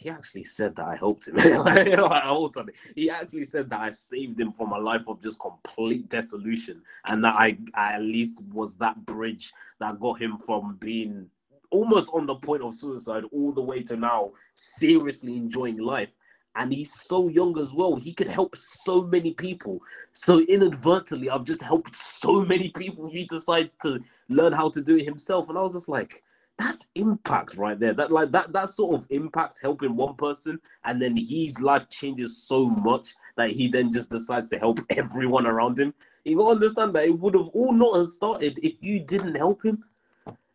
he actually said that I helped him. like, hold on. He actually said that I saved him from a life of just complete dissolution, and that I, I at least was that bridge that got him from being almost on the point of suicide all the way to now seriously enjoying life. And he's so young as well. He could help so many people. So inadvertently, I've just helped so many people. He decided to learn how to do it himself, and I was just like, that's impact right there. That like that that sort of impact helping one person, and then his life changes so much that he then just decides to help everyone around him. You gotta understand that it would have all not started if you didn't help him.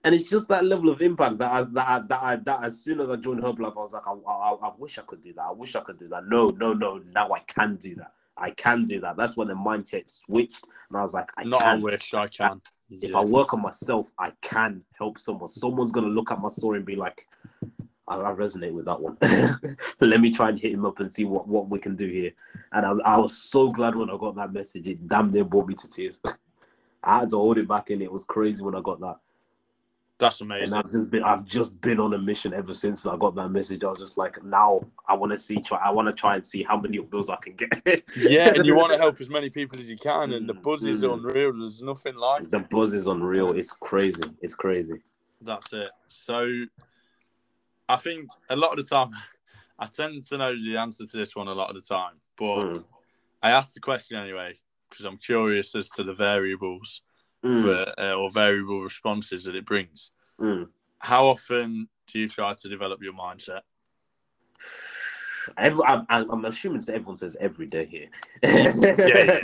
And it's just that level of impact that I, that I, that, I, that as soon as I joined Herbalife, I was like, I, I, I wish I could do that. I wish I could do that. No, no, no. Now I can do that. I can do that. That's when the mindset switched, and I was like, I can Not can. I wish I can. If Yeah. I work on myself, I can help someone. Someone's gonna look at my story and be like, I, I resonate with that one. Let me try and hit him up and see what, what we can do here. And I, I was so glad when I got that message. It damn near brought me to tears. I had to hold it back and It was crazy when I got that. That's amazing. And. I've just been I've just been on a mission ever since I got that message. I was just like, now I want to see try I want to try and see how many of those I can get. Yeah, and you want to help as many people as you can, and the Mm, buzz is mm. unreal. There's nothing like the buzz is unreal. It's crazy. It's crazy. That's it. So I think a lot of the time, I tend to know the answer to this one a lot of the time, but Mm. I asked the question anyway because I'm curious as to the variables Mm, for, uh, or variable responses that it brings. mm. How often do you try to develop your mindset? Every, I'm, I'm I'm assuming everyone says every day here. yeah, I'm yeah,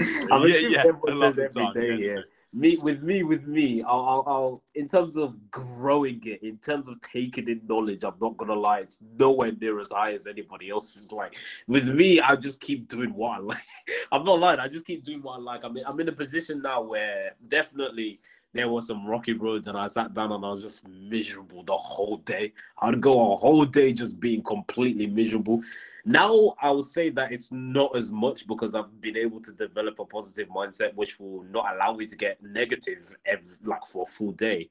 assuming yeah. everyone says every time, day yeah. here. Me with me with me, I'll, I'll, I'll in terms of growing it, in terms of taking in knowledge, I'm not gonna lie, it's nowhere near as high as anybody else's. Like with me, I just keep doing what I like. I'm not lying, I just keep doing what I like. I'm in, I'm in a position now where definitely there were some rocky roads, and I sat down and I was just miserable the whole day. I'd go a whole day just being completely miserable. Now I will say that it's not as much because I've been able to develop a positive mindset, which will not allow me to get negative every, like for a full day.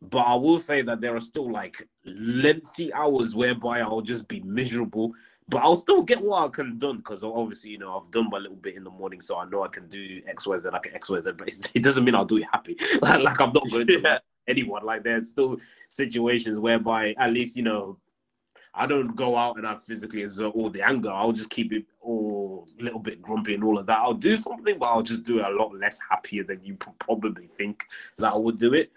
But I will say that there are still like lengthy hours whereby I'll just be miserable, but I'll still get what I can done because obviously you know I've done my little bit in the morning, so I know I can do X Y Z like X Y Z. But it doesn't mean I'll do it happy. like, like I'm not going to Yeah. anyone. Like there's still situations whereby at least you know I don't go out and I physically exert all the anger. I'll just keep it all a little bit grumpy and all of that. I'll do something, but I'll just do it a lot less happier than you probably think that I would do it.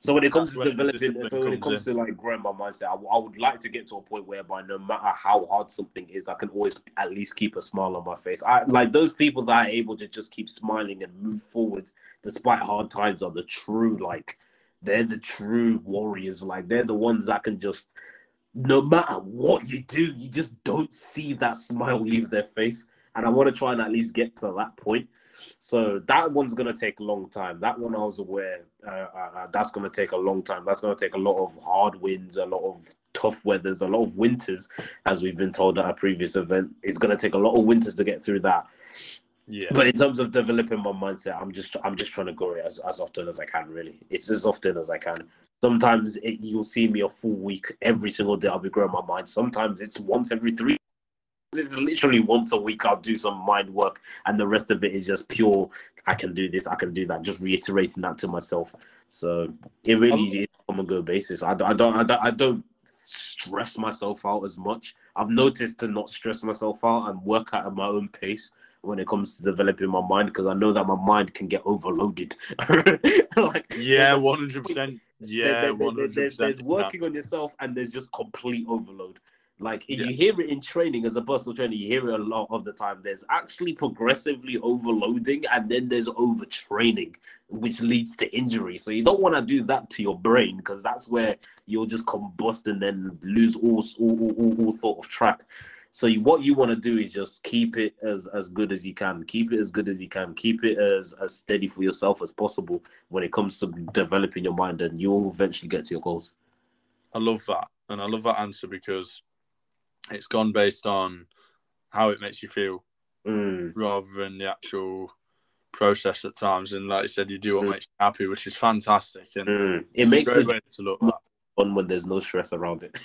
So when it comes That's to developing, so when it comes comes to like growing my mindset, I, I would like to get to a point whereby no matter how hard something is, I can always at least keep a smile on my face. I like those people that are able to just keep smiling and move forward despite hard times are the true like they're the true warriors. Like they're the ones that can just no matter what you do, you just don't see that smile leave their face. And I want to try and at least get to that point. So that one's gonna take a long time. That one I was aware uh, uh, uh, that's gonna take a long time. That's gonna take a lot of hard winds, a lot of tough weathers, a lot of winters, as we've been told at a previous event. It's gonna take a lot of winters to get through that. Yeah. But in terms of developing my mindset, I'm just I'm just trying to grow it as, as often as I can. Really, it's as often as I can. Sometimes it, you'll see me a full week every single day. I'll be growing my mind. Sometimes it's once every three. It's literally once a week. I'll do some mind work, and the rest of it is just pure. I can do this. I can do that. Just reiterating that to myself. So it really um, is on a go basis. I, don't- I don't I don't I don't stress myself out as much. I've noticed to not stress myself out and work at my own pace when it comes to developing my mind because I know that my mind can get overloaded. like Yeah, one hundred percent. Yeah, there- there- there's, there's working on yourself and there's just complete overload. Like Yeah. you hear it in training as a personal trainer, you hear it a lot of the time. There's actually progressively overloading and then there's overtraining, which leads to injury. So you don't want to do that to your brain because that's where you'll just combust and then lose all all, all, all, all thought of track. So you, what you want to do is just keep it as as good as you can. Keep it as good as you can. Keep it as as steady for yourself as possible when it comes to developing your mind, and you'll eventually get to your goals. I love that, and I love that answer because it's gone based on how it makes you feel Mm, rather than the actual process at times. And like you said, you do what Mm. makes you happy, which is fantastic. And mm. It makes a great way to look fun when there's no stress around it.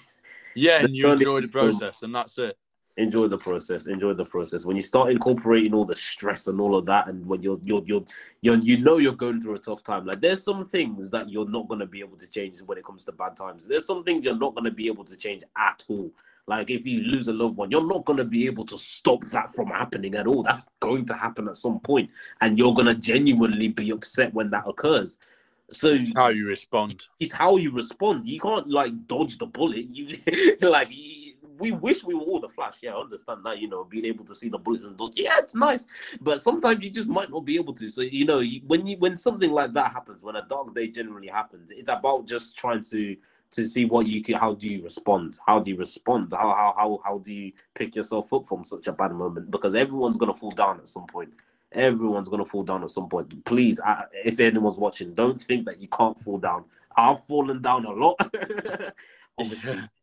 Yeah, and you enjoy the process, and that's it. Enjoy the process enjoy the process when you start incorporating all the stress and all of that and when you're you're you're, you're you know you're going through a tough time like there's some things that you're not going to be able to change when it comes to bad times there's some things you're not going to be able to change at all like if you lose a loved one you're not going to be able to stop that from happening at all that's going to happen at some point and you're going to genuinely be upset when that occurs so It's how you respond. it's how you respond. You can't like dodge the bullet. You like y- we wish we were all the Flash. Yeah, I understand that. You know, being able to see the bullets and dodge. Yeah, it's nice, but sometimes you just might not be able to. So you know, you, when you when something like that happens, when a dark day generally happens, it's about just trying to to see what you can. How do you respond? How do you respond? How how how how do you pick yourself up from such a bad moment? Because everyone's gonna fall down at some point. Everyone's gonna fall down at some point. Please, I, if anyone's watching, don't think that you can't fall down. I've fallen down a lot. Obviously,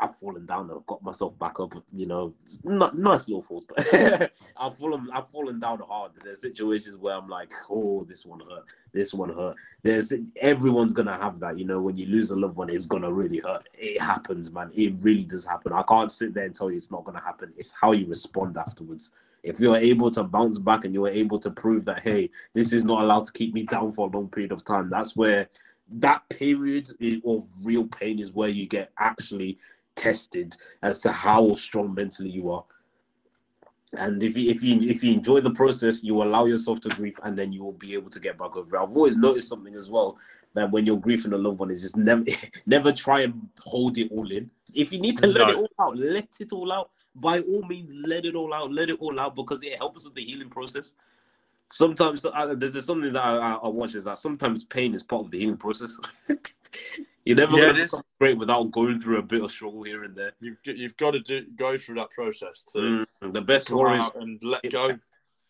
I've fallen down. And I've got myself back up. You know, not nice little falls, but I've fallen. I've fallen down hard. There's situations where I'm like, oh, this one hurt. This one hurt. There's everyone's gonna have that. You know, when you lose a loved one, it's gonna really hurt. It happens, man. It really does happen. I can't sit there and tell you it's not gonna happen. It's how you respond afterwards. If you're able to bounce back and you're able to prove that, hey, this is not allowed to keep me down for a long period of time, that's where that period of real pain is where you get actually tested as to how strong mentally you are. And if you if you if you enjoy the process, you allow yourself to grieve, and then you will be able to get back over. It. I've always noticed something as well that when you're grieving a loved one, is just never never try and hold it all in. If you need to let no. it all out, let it all out. By all means, let it all out. Let it all out because it helps with the healing process sometimes uh, there's something that I, I, watch is that sometimes pain is part of the healing process. You're never yeah, going to become great without going through a bit of struggle here and there. You've you've got to do go through that process to mm, the best worries and let go,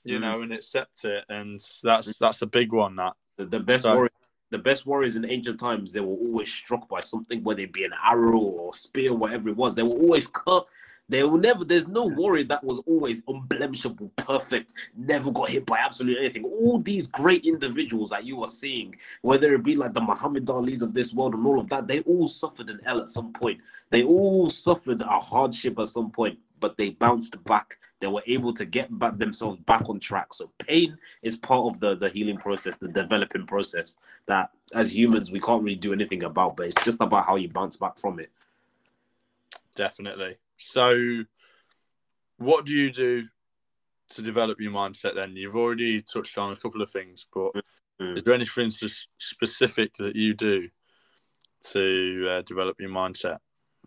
you mm. know, and accept it, and that's that's a big one. That the, the best so, warriors, the best warriors in ancient times, they were always struck by something, whether it be an arrow or spear, whatever it was. They were always cut there will never, there's no warrior that was always unblemishable, perfect, never got hit by absolutely anything. All these great individuals that you are seeing, whether it be like the Muhammad Ali's of this world and all of that, they all suffered an L at some point. They all suffered a hardship at some point, but they bounced back. They were able to get back themselves back on track. So pain is part of the, the healing process, the developing process that as humans we can't really do anything about, but it's just about how you bounce back from it. Definitely. So, what do you do to develop your mindset then? You've already touched on a couple of things, but mm. is there anything specific that you do to uh, develop your mindset?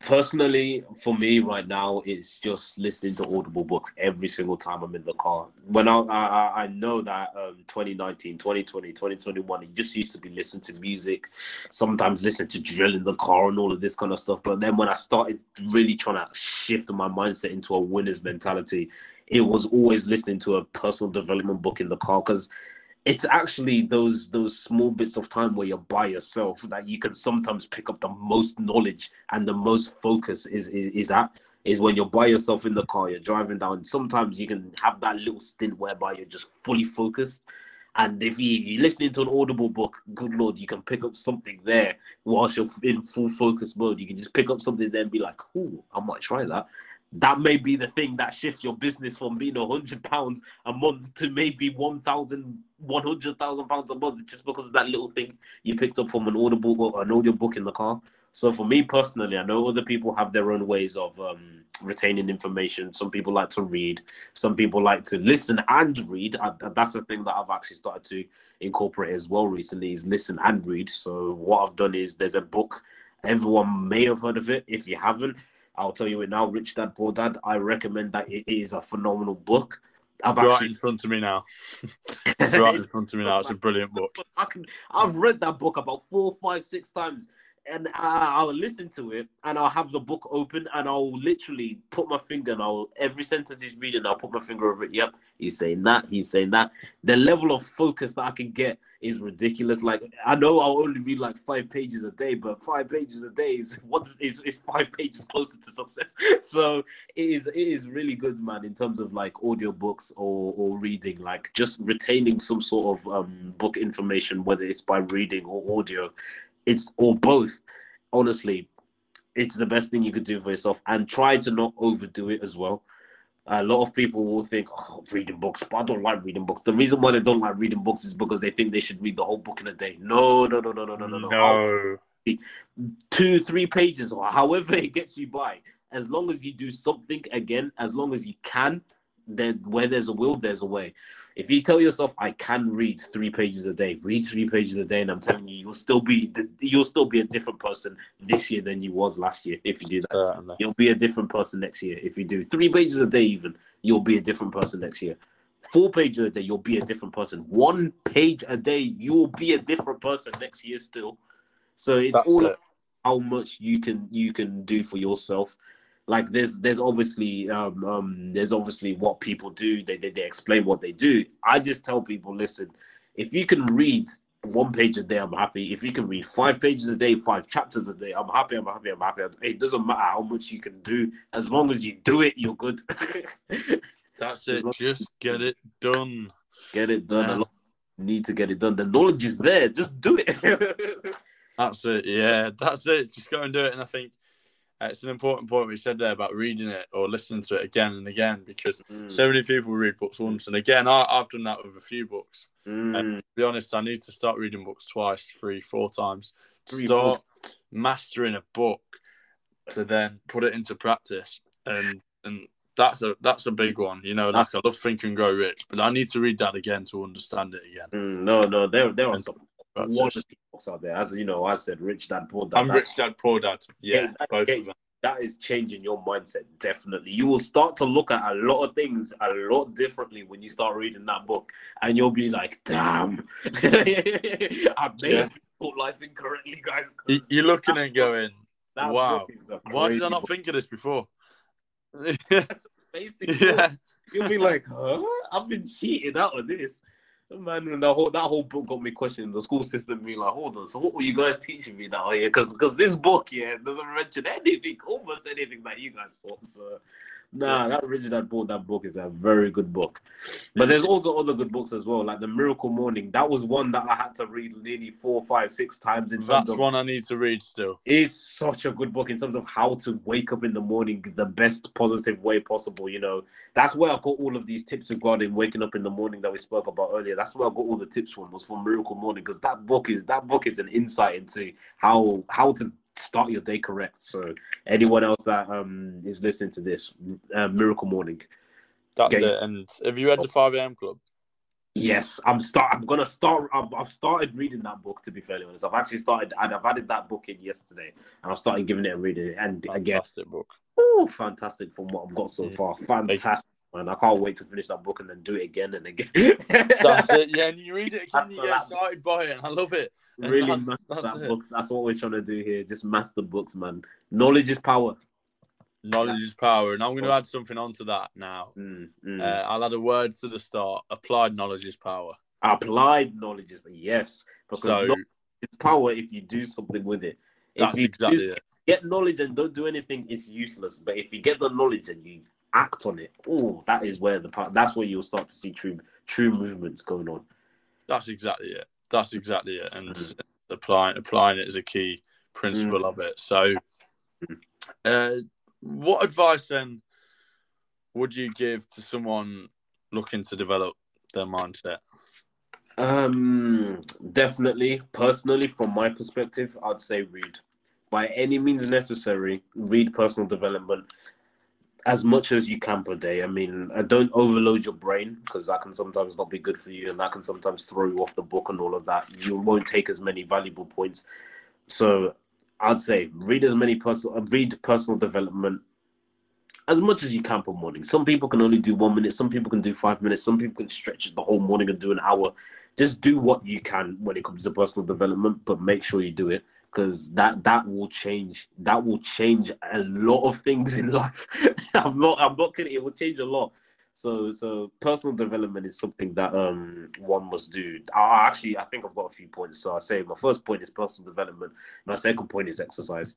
Personally for me right now it's just listening to audible books every single time i'm in the car. When i i, I know that um 2019 2020 2021 it just used to be listening to music sometimes listen to drill in the car and all of this kind of stuff. But then when i started really trying to shift my mindset into a winner's mentality it was always listening to a personal development book in the car because it's actually those those small bits of time where you're by yourself that you can sometimes pick up the most knowledge and the most focus is is, is at is when you're by yourself in the car you're driving down. Sometimes you can have that little stint whereby you're just fully focused. And if you, you're listening to an audible book good lord you can pick up something there. Whilst you're in full focus mode you can just pick up something there and be like oh i might try that that may be the thing that shifts your business from being a hundred pounds a month to maybe one thousand, one hundred thousand pounds a month just because of that little thing you picked up from an audible or an audio book in the car. So for me personally, I know other people have their own ways of um, retaining information. Some people like to read. Some people like to listen and read. I, that's the thing that I've actually started to incorporate as well recently is listen and read. So what I've done is there's a book. Everyone may have heard of it. If you haven't, I'll tell you it now, Rich Dad Poor Dad. I recommend that it is a phenomenal book. I've right actually... in front of me now. right in front of me now. It's a brilliant book. I can. I've read that book about four, five, six times, and I'll listen to it, and I'll have the book open, and I'll literally put my finger, and I'll every sentence he's reading, I'll put my finger over it. Yep, he's saying that. He's saying that. The level of focus that I can get is ridiculous. Like I know I'll only read like five pages a day, but five pages a day is what is is five pages closer to success. So it is it is really good, man, in terms of like audiobooks or or reading, like just retaining some sort of um book information, whether it's by reading or audio, it's or both. Honestly, it's the best thing you could do for yourself, and try to not overdo it as well a lot of people will think, oh, reading books, but I don't like reading books. The reason why they don't like reading books is because they think they should read the whole book in a day. No, no, no, no, no, no, no, no. Two, three pages, or however it gets you by. As long as you do something again, as long as you can, then where there's a will, there's a way. If you tell yourself, I can read three pages a day, read three pages a day, and I'm telling you, you'll still be you'll still be a different person this year than you was last year. If you do that, uh, you'll be a different person next year. If you do three pages a day, even you'll be a different person next year. Four pages a day, you'll be a different person. One page a day, you'll be a different person next year still. So it's That's all it. how much you can you can do for yourself like there's there's obviously um, um there's obviously what people do. They, they they explain what they do. I just tell people listen if you can read one page a day i'm happy. If you can read five pages a day five chapters a day i'm happy i'm happy i'm happy. It doesn't matter how much you can do. As long as you do it you're good. That's it. just get it done. Get it done. Yeah. need to get it done. The knowledge is there. Just do it. That's it. Yeah that's it. Just go and do it. And i think it's an important point we said there about reading it or listening to it again and again because mm. so many people read books once and again. I, have done that with a few books. Mm. And to be honest, I need to start reading books twice, three, four times to three, start four. mastering a book to then put it into practice. And and that's a that's a big one. You know, like I love Think and Grow Rich, but I need to read that again to understand it again. Mm, no, no, there there are some quality books out there. As you know, I said Rich Dad Poor Dad. I'm Rich Dad Poor Dad. Yeah, that, both of them. That is changing your mindset definitely. You will start to look at a lot of things a lot differently when you start reading that book, and you'll be like, "Damn, I made yeah. life incorrectly, guys." You're looking and going, "Wow, why did I not think of this before?" Basically, yeah. you'll be like, "Huh? I've been cheated out of this." Man, that whole that whole book got me questioning the school system. Being like, hold on, so what were you guys teaching me that year? Because because this book, yeah, doesn't mention anything, almost anything that you guys taught. So Nah, that Rich Dad Poor Dad book is a very good book. But there's also other good books as well, like The Miracle Morning. That was one that I had to read nearly four, five, six times. In That's of, one I need to read still. It's such a good book in terms of how to wake up in the morning the best positive way possible. You know, that's where I got all of these tips regarding waking up in the morning that we spoke about earlier. That's where I got all the tips from was from Miracle Morning because that book is that book is an insight into how how to start your day correct. So anyone else that um is listening to this, uh, Miracle Morning. That's it. And have you read the Five AM Club? Yes, I'm start. I'm gonna start. I've, I've, started reading that book. To be fairly honest, I've actually started. I've added that book in yesterday, and I've started giving it a read. And fantastic again, book. Oh, fantastic from what I've got so far. Fantastic man. I can't wait to finish that book and then do it again and again. that's it. Yeah, and you read it again, you get excited by it. I love it. really that's, that's that it. book. That's what we're trying to do here. Just master books, man. Knowledge is power. Knowledge is power, and I'm going to add something onto that now. Mm, mm. Uh, I'll add a word to the start. Applied knowledge is power. Applied knowledge is yes, because so, is power if you do something with it. If that's exactly it. Get knowledge and don't do anything, it's useless. But if you get the knowledge and you act on it, oh, that is where the part. That's where you'll start to see true true movements going on. That's exactly it. That's exactly it. And mm. applying applying it is a key principle mm. of it. So, uh, what advice then would you give to someone looking to develop their mindset? Um, definitely. Personally, from my perspective, I'd say read. By any means necessary, read personal development as much as you can per day. I mean, uh, don't overload your brain because that can sometimes not be good for you, and that can sometimes throw you off the book and all of that. You won't take as many valuable points. So, I'd say read as many personal uh, read personal development as much as you can per morning. Some people can only do one minute. Some people can do five minutes. Some people can stretch it the whole morning and do an hour. Just do what you can when it comes to personal development, but make sure you do it because that that will change that will change a lot of things in life. I'm not i'm not kidding it will change a lot. So so personal development is something that um one must do. I actually i think i've got a few points. So i say my first point is personal development. My second point is exercise.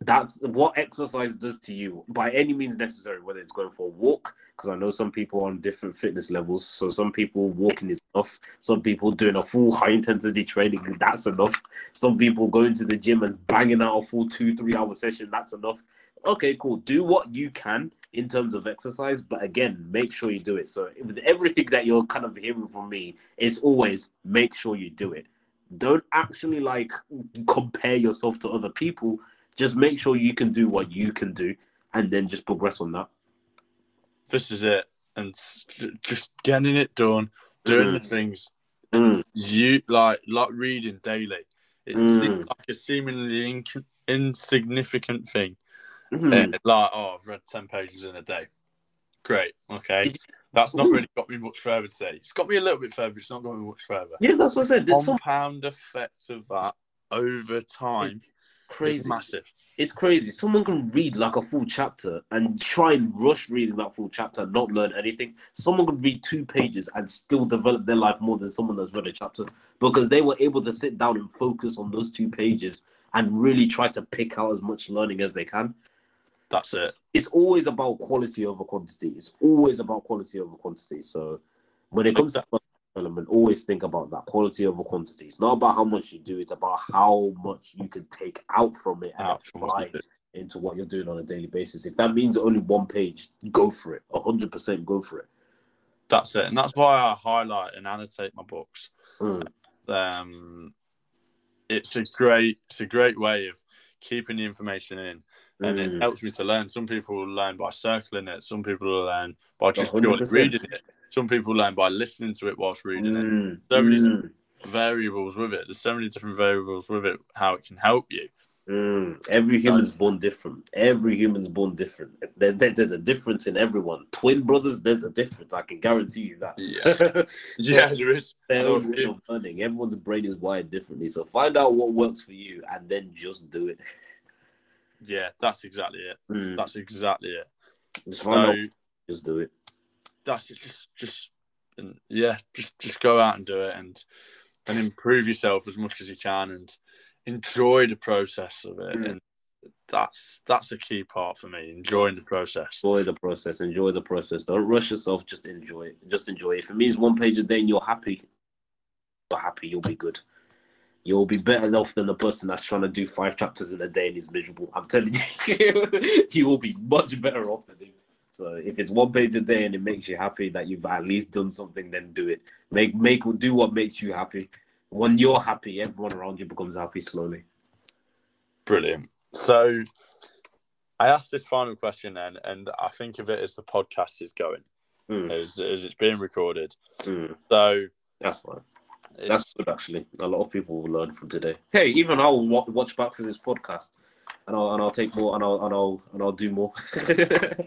That's what exercise does to you by any means necessary whether it's going for a walk because i know some people on different fitness levels so some people walking is enough. Some people doing a full high intensity training that's enough. Some people going to the gym and banging out a full two three hour session that's enough. Okay cool. Do what you can in terms of exercise but again make sure you do it. So with everything that you're kind of hearing from me it's always make sure you do it. Don't actually like compare yourself to other people. Just make sure you can do what you can do, and then just progress on that. This is it, and just getting it done, doing mm. the things mm. you like, like reading daily. It's mm. like a seemingly in- insignificant thing. Mm-hmm. like, oh, I've read ten pages in a day. Great, okay. That's not really got me much further today. It's got me a little bit further. It's not got me much further. Yeah, that's what I said. Compound some... effect of that over time crazy. It's massive. It's crazy. Someone can read like a full chapter and try and rush reading that full chapter and not learn anything. Someone could read two pages and still develop their life more than someone that's read a chapter because they were able to sit down and focus on those two pages and really try to pick out as much learning as they can. That's it. It's always about quality over quantity. It's always about quality over quantity. So when it comes to development, always think about that quality over quantity. It's not about how much you do, it's about how much you can take out from it and Out from apply it. into what you're doing on a daily basis. If that means only one page, go for it. hundred percent go for it. That's it. And that's why I highlight and annotate my books. Mm. Um, it's a great, it's a great way of keeping the information in, and Mm. it helps me to learn. Some people will learn by circling it. Some people will learn by just purely 100%. reading it. Some people learn by listening to it whilst reading it. Mm. So many Mm. variables with it. There's so many different variables with it. How it can help you. Mm. Every human's born different. Every human's born different. There, there- there's a difference in everyone. Twin brothers, there's a difference. I can guarantee you that. Yeah, there is. their own way yeah. of learning. Everyone's brain is wired differently. So find out what works for you and then just do it. Yeah, that's exactly it. Mm. That's exactly it. Just find out, So just do it. That's it. Just, just, and yeah, just, just go out and do it, and and improve yourself as much as you can, and enjoy the process of it. Mm. And that's that's a key part for me. Enjoying the process. Enjoy the process. Enjoy the process. Don't rush yourself. Just enjoy it. Just enjoy it. If it means one page a day and you're happy, you're happy. You'll be good. You'll be better off than the person that's trying to do five chapters in a day and is miserable. I'm telling you, you will be much better off than him. So if it's one page a day and it makes you happy that you've at least done something, then do it. Make make do what makes you happy. When you're happy, everyone around you becomes happy slowly. Brilliant. So I asked this final question then, and I think of it as the podcast is going, Mm, as, as it's being recorded. mm, So that's fine. That's good, actually. A lot of people will learn from today. Hey, even I'll watch back through this podcast, and I'll and I'll take more, and I'll and I'll and I'll do more.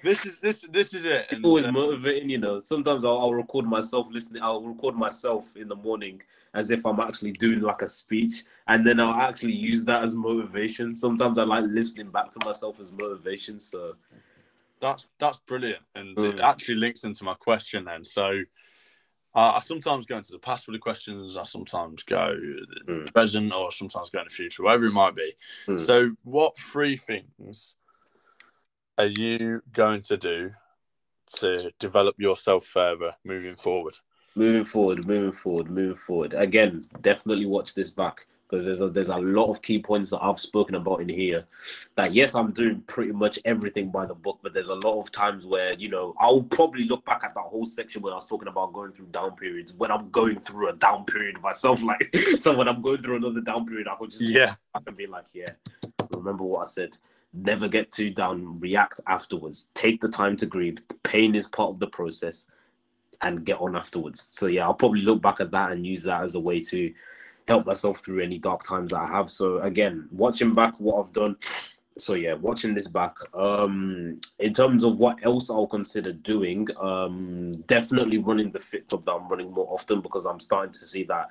this is this this is it. And, Always uh, motivating, you know. Sometimes I'll, I'll record myself listening. I'll record myself in the morning as if I'm actually doing like a speech, and then I'll actually use that as motivation. Sometimes I like listening back to myself as motivation. So That's that's brilliant, and Mm. it actually links into my question then. So, uh, I sometimes go into the past with the questions. I sometimes go Mm. present, or sometimes go in the future, whatever it might be. Mm. So, what three things are you going to do to develop yourself further moving forward? moving forward, moving forward, moving forward. Again, definitely watch this back because there's a there's a lot of key points that I've spoken about in here. That yes, I'm doing pretty much everything by the book, but there's a lot of times where you know I'll probably look back at that whole section where I was talking about going through down periods when I'm going through a down period myself. Like so, when I'm going through another down period, I could just Yeah, I can be like, yeah, remember what I said. Never get too down. React afterwards. Take the time to grieve. The pain is part of the process, and get on afterwards. So yeah, I'll probably look back at that and use that as a way to help myself through any dark times that I have. So again, watching back what I've done. So yeah, watching this back. Um, in terms of what else I'll consider doing, um, definitely running the fit club that I'm running more often because I'm starting to see that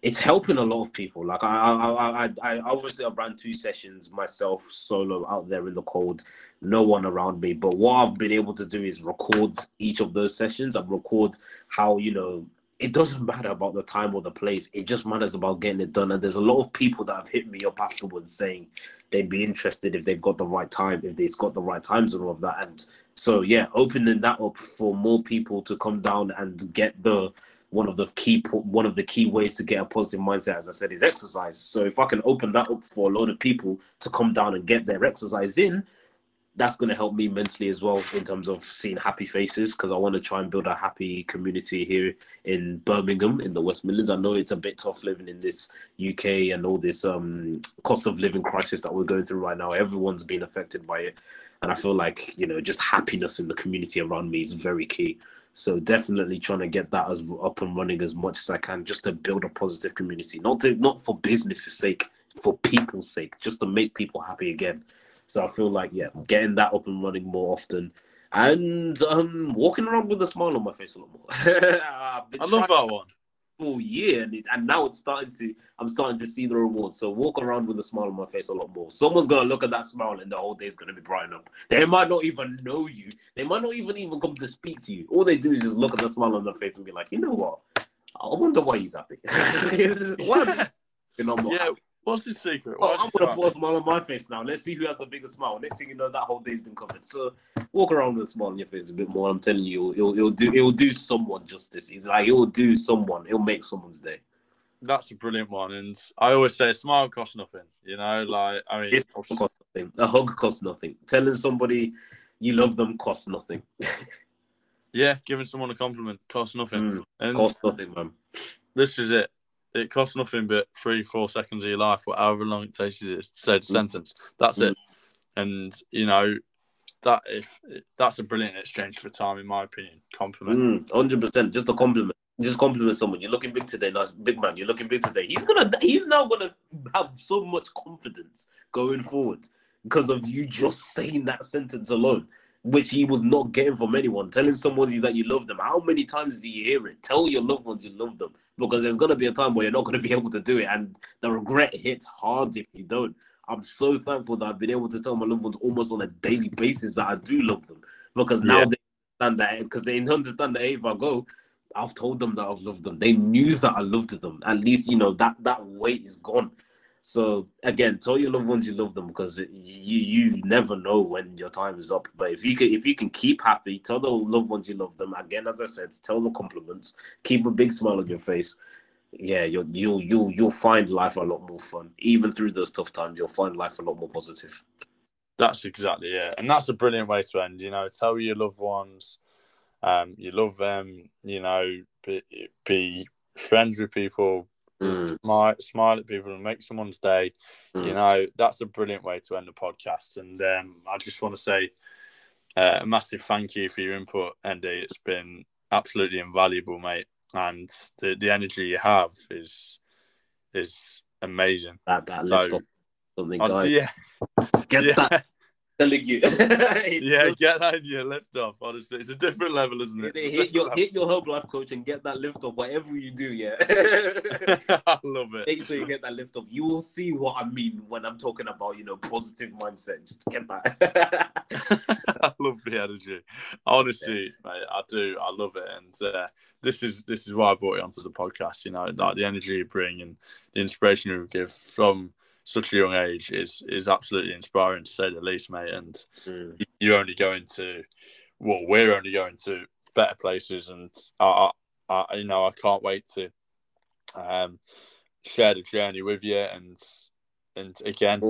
it's helping a lot of people. Like I, I, I, I, obviously I ran two sessions myself solo out there in the cold, no one around me. But what I've been able to do is record each of those sessions and record how you know it doesn't matter about the time or the place. It just matters about getting it done. And there's a lot of people that have hit me up afterwards saying they'd be interested if they've got the right time, if they've got the right times and all of that. And so yeah, opening that up for more people to come down and get the one of the key one of the key ways to get a positive mindset, as I said, is exercise. So if I can open that up for a lot of people to come down and get their exercise in, that's going to help me mentally as well in terms of seeing happy faces because I want to try and build a happy community here in Birmingham in the West Midlands. I know it's a bit tough living in this UK and all this um, cost of living crisis that we're going through right now. Everyone's been affected by it, and I feel like you know just happiness in the community around me is very key. So definitely trying to get that as up and running as much as I can, just to build a positive community, not to, not for business's sake, for people's sake, just to make people happy again. So I feel like yeah, getting that up and running more often, and um, walking around with a smile on my face a lot more. I love that one. full year, and, it, and now it's starting to. I'm starting to see the rewards. So walk around with a smile on my face a lot more. Someone's gonna look at that smile, and the whole day's gonna be brightened up. They might not even know you. They might not even even come to speak to you. All they do is just look at the smile on their face and be like, you know what? I wonder why he's happy. You know, yeah. happy. What's his secret? Oh, What's I'm gonna put a smile on my face now. Let's see who has the biggest smile. Next thing you know, that whole day's been covered. So walk around with a smile on your face a bit more. I'm telling you, it'll, it'll do it'll do someone justice. It's like it'll do someone. It'll make someone's day. That's a brilliant one, and I always say a smile costs nothing. You know, like I mean, It's cost nothing. A hug costs nothing. Telling somebody you love them costs nothing. yeah, giving someone a compliment costs nothing, Mm, and costs nothing, man. this is it. It costs nothing but three, four seconds of your life, or however long it takes you to say the sentence. That's it. And you know that if that's a brilliant exchange for time, in my opinion. Compliment. Mm, Hundred percent. Just a compliment. Just compliment someone. You're looking big today, nice big man. You're looking big today. He's gonna. He's now gonna have so much confidence going forward because of you just saying that sentence alone, which he was not getting from anyone. Telling somebody that you love them. How many times do you hear it? Tell your loved ones you love them because there's gonna be a time where you're not gonna be able to do it, and the regret hits hard if you don't. I'm so thankful that I've been able to tell my loved ones almost on a daily basis that I do love them because now Yeah. they understand that because they understand that if I go, I've told them that I've loved them. They knew that I loved them. At least you know that that weight is gone. So again, tell your loved ones you love them because you you never know when your time is up. But if you can if you can keep happy, tell the loved ones you love them. Again, as I said, tell the compliments. Keep a big smile on your face. Yeah, you'll you'll you'll you'll find life a lot more fun. Even through those tough times, you'll find life a lot more positive. That's exactly it, and that's a brilliant way to end. You know, tell your loved ones, um, you love them. You know, be, be friends with people, Mm, smile, smile at people, and make someone's day. mm. You know, that's a brilliant way to end the podcast. And um, I just want to say uh, a massive thank you for your input, Ndi. It's been absolutely invaluable, mate. And the, the energy you have is is amazing. that that lift So, up something, Honestly, guys. yeah, Get yeah. that telling you. Yeah, get that in your lift off. Honestly, it's a different level, isn't it? Hit, It's a hit your hit your Herbalife coach and get that lift off. Whatever you do, yeah. I love it. Make sure you get that lift off. You will see what I mean when I'm talking about you know positive mindset. Just get that. I love the energy. Honestly, mate, I do. I love it, and uh, this is this is why I brought you onto the podcast. You know, like the energy you bring and the inspiration you give from such a young age is is absolutely inspiring to say the least, mate. And Mm. you're only going to, well, we're only going to better places, and I, I, I you know, I can't wait to um share the journey with you, and and again,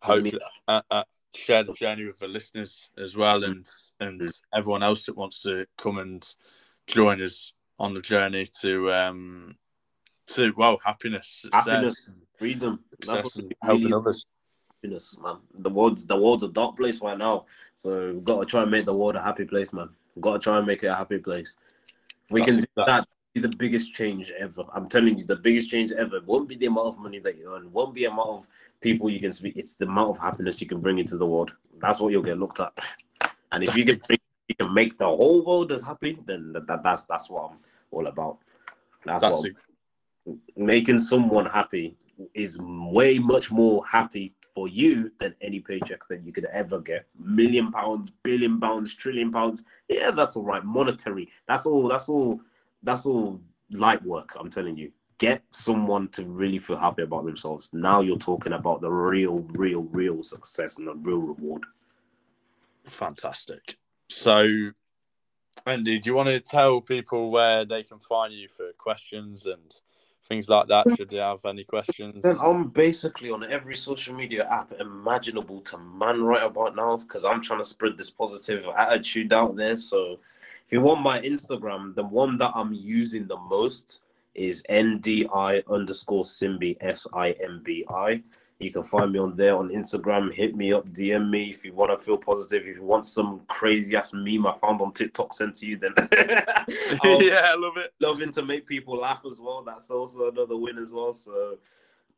hopefully, uh, uh, share the journey with the listeners as well, and and everyone else that wants to come and join us on the journey to um to well happiness, success, Happiness. Freedom. That's what helping really is. others. happiness, man. The world's the world's a dark place right now, so we've got to try and make the world a happy place, man. We've got to try and make it a happy place. If we That's can do exact- that, be the biggest change ever. I'm telling you, the biggest change ever won't be the amount of money that you earn, won't be the amount of people you can speak. It's the amount of happiness you can bring into the world. That's what you'll get looked at. And if you can, bring, you can make the whole world as happy, then that, that that's that's what I'm all about. That's, That's what the, making someone happy is way much more happy for you than any paycheck that you could ever get. Million pounds, billion pounds, trillion pounds. Yeah, that's all right. Monetary. That's all. That's all. That's all light work. I'm telling you. Get someone to really feel happy about themselves. Now you're talking about the real, real, real success and the real reward. fantastic. So, Ndi, do you want to tell people where they can find you for questions and things like that? Should you have any questions? Then I'm basically on every social media app imaginable to man right about now because I'm trying to spread this positive attitude out there. So if you want my Instagram, the one that I'm using the most is NDI underscore Simbi S I M B I. You can find me on there on Instagram. Hit me up, DM me if you want to feel positive. If you want some crazy ass meme I found on TikTok sent to you, then I'll- yeah, I love it. loving to make people laugh as well. That's also another win as well. So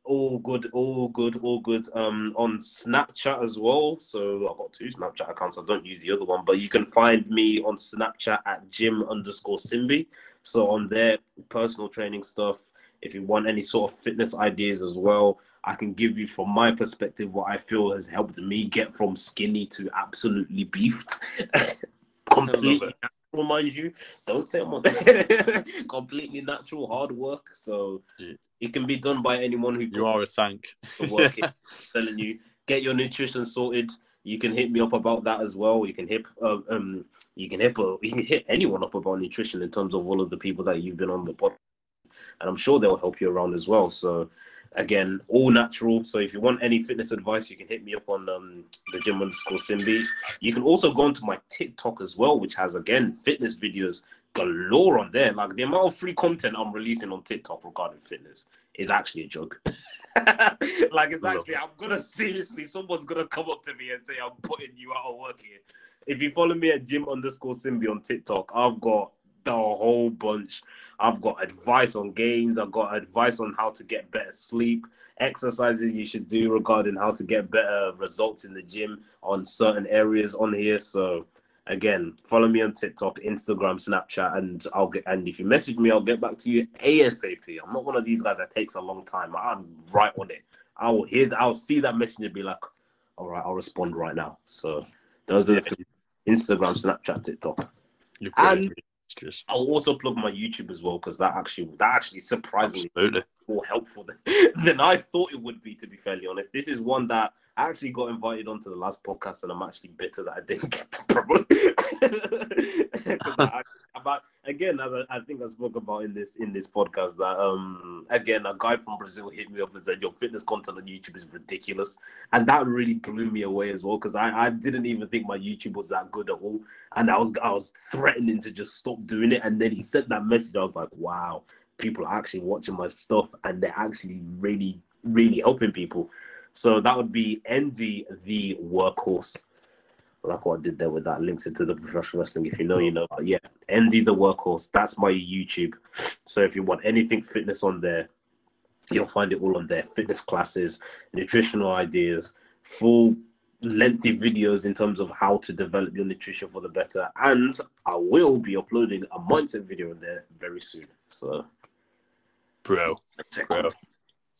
All good, all good, all good. Um, on Snapchat as well. So I've got two Snapchat accounts. I don't use the other one, but you can find me on Snapchat at gym underscore Simbi. So on there, personal training stuff. If you want any sort of fitness ideas as well, I can give you from my perspective what I feel has helped me get from skinny to absolutely beefed. Completely natural, mind you. Don't say I'm on completely natural hard work. So Yeah. it can be done by anyone who You are a tank. work in. telling you, get your nutrition sorted. You can hit me up about that as well. You can hit uh, um you can hit uh, you can hit anyone up about nutrition in terms of all of the people that you've been on the pod, and I'm sure they'll help you around as well. So again, all natural. So if you want any fitness advice, you can hit me up on um, the gym underscore Simbi. You can also go onto my TikTok as well, which has again fitness videos galore on there. Like the amount of free content I'm releasing on TikTok regarding fitness is actually a joke. like it's actually, I'm gonna seriously, someone's gonna come up to me and say I'm putting you out of work here. If you follow me at gym underscore Simbi on TikTok, I've got the whole bunch. I've got advice on gains. I've got advice on how to get better sleep, exercises you should do regarding how to get better results in the gym on certain areas on here. So again, follow me on TikTok, Instagram, Snapchat, and I'll get and if you message me, I'll get back to you ASAP. I'm not one of these guys that takes a long time. I'm right on it. I will hear I'll see that message and be like, all right, I'll respond right now. So those are the. Instagram, Snapchat, TikTok. And-. Just I'll also plug my YouTube as well because that actually that actually surprisingly absolutely. more helpful than, than I thought it would be, to be fairly honest. This is one that I actually got invited onto the last podcast, and I'm actually bitter that I didn't get to promote. I- about again, as I, I think I spoke about in this in this podcast, that um again a guy from Brazil hit me up and said your fitness content on YouTube is ridiculous, and that really blew me away as well because I, I didn't even think my YouTube was that good at all, and I was I was threatening to just stop doing it, and then he sent that message. I was like, wow people are actually watching my stuff and they're actually really, really helping people. So that would be Ndi the workhorse. Like what I did there with that. Links into the professional wrestling. If you know, you know. But yeah, Ndi the workhorse. That's my YouTube. So if you want anything fitness on there, you'll find it all on there. Fitness classes, nutritional ideas, full lengthy videos in terms of how to develop your nutrition for the better. And I will be uploading a mindset video in there very soon. So Bro. Bro.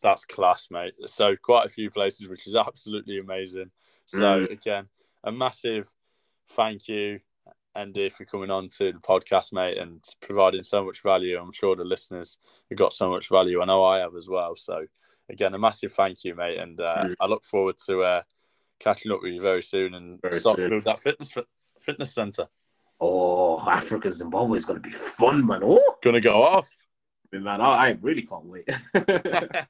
That's class, mate. So quite a few places, which is absolutely amazing. So Mm. again, a massive thank you, Ndi, for coming on to the podcast, mate, and providing so much value. I'm sure the listeners have got so much value. I know I have as well. So again, a massive thank you, mate, and uh, Mm. I look forward to uh, catching up with you very soon and Very start to build that fitness fitness center. Oh, Africa Zimbabwe is gonna be fun, man. Oh, Gonna go off. man, I, I really can't wait.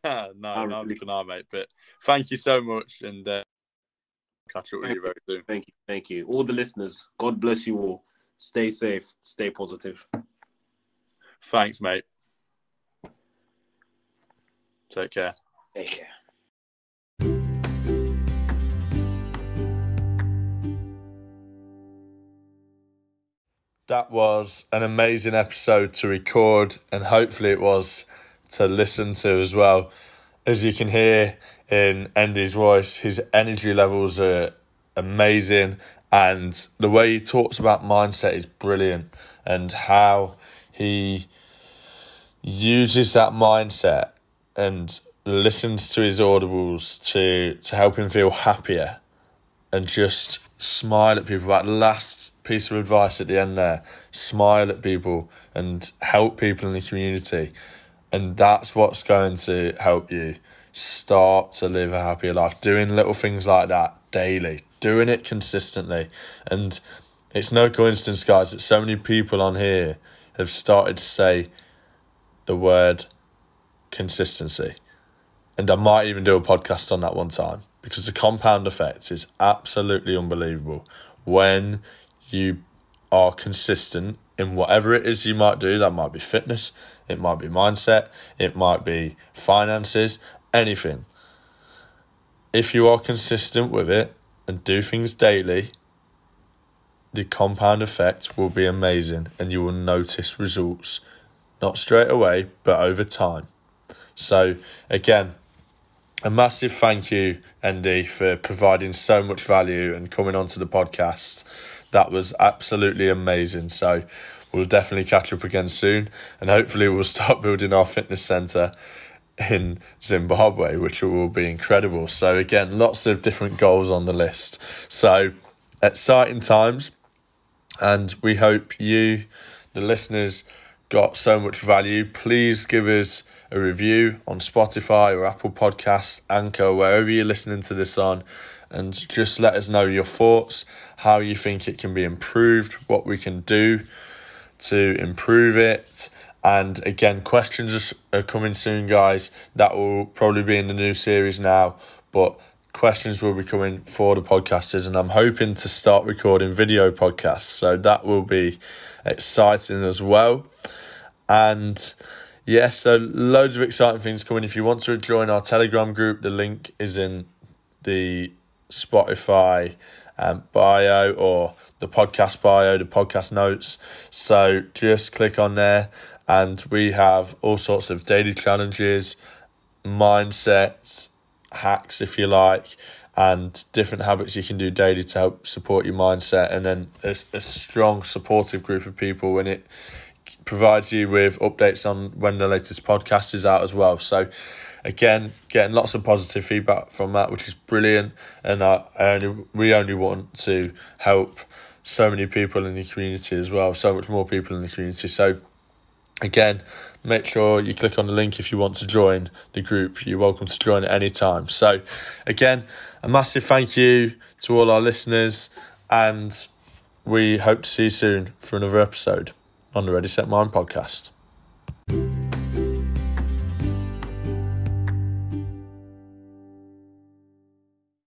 no, no, really- now, mate. But thank you so much, and uh, catch up with you very soon. thank you, thank you, all the listeners. God bless you all. Stay safe, stay positive. Thanks, mate. Take care. Take care. That was an amazing episode to record, and hopefully, it was to listen to as well. As you can hear in Ndi's voice, his energy levels are amazing, and the way he talks about mindset is brilliant, and how he uses that mindset and listens to his audibles to to help him feel happier and just smile at people. That last piece of advice at the end there smile at people and help people in the community. And that's what's going to help you start to live a happier life. Doing little things like that daily, doing it consistently. And it's no coincidence, guys, that so many people on here have started to say the word consistency. And I might even do a podcast on that one time because the compound effect is absolutely unbelievable. When you are consistent in whatever it is you might do, that might be fitness, it might be mindset, it might be finances, anything. If you are consistent with it and do things daily, the compound effect will be amazing and you will notice results not straight away, but over time. So, again, a massive thank you, Ndi, for providing so much value and coming onto the podcast. That was absolutely amazing. So we'll definitely catch up again soon, and hopefully we'll start building our fitness centre in Zimbabwe, which will be incredible. So again, lots of different goals on the list. So exciting times, and we hope you, the listeners, got so much value. Please give us a review on Spotify or Apple Podcasts, Anchor, wherever you're listening to this on, and just let us know your thoughts, how you think it can be improved, what we can do to improve it. And again, questions are coming soon, guys. That will probably be in the new series now, but questions will be coming for the podcasters, and I'm hoping to start recording video podcasts. So that will be exciting as well. And yes, so loads of exciting things coming. If you want to join our Telegram group, the link is in the Spotify um, bio or the podcast bio, the podcast notes. So just click on there, and we have all sorts of daily challenges, mindsets, hacks, if you like, and different habits you can do daily to help support your mindset. And then a, a strong, supportive group of people when it provides you with updates on when the latest podcast is out as well. So, again, getting lots of positive feedback from that, which is brilliant. And I, I only we only want to help so many people in the community as well, so much more people in the community. So, again, make sure you click on the link if you want to join the group. You're welcome to join at any time. So, again, a massive thank you to all our listeners, and we hope to see you soon for another episode on the Ready Set Mind podcast.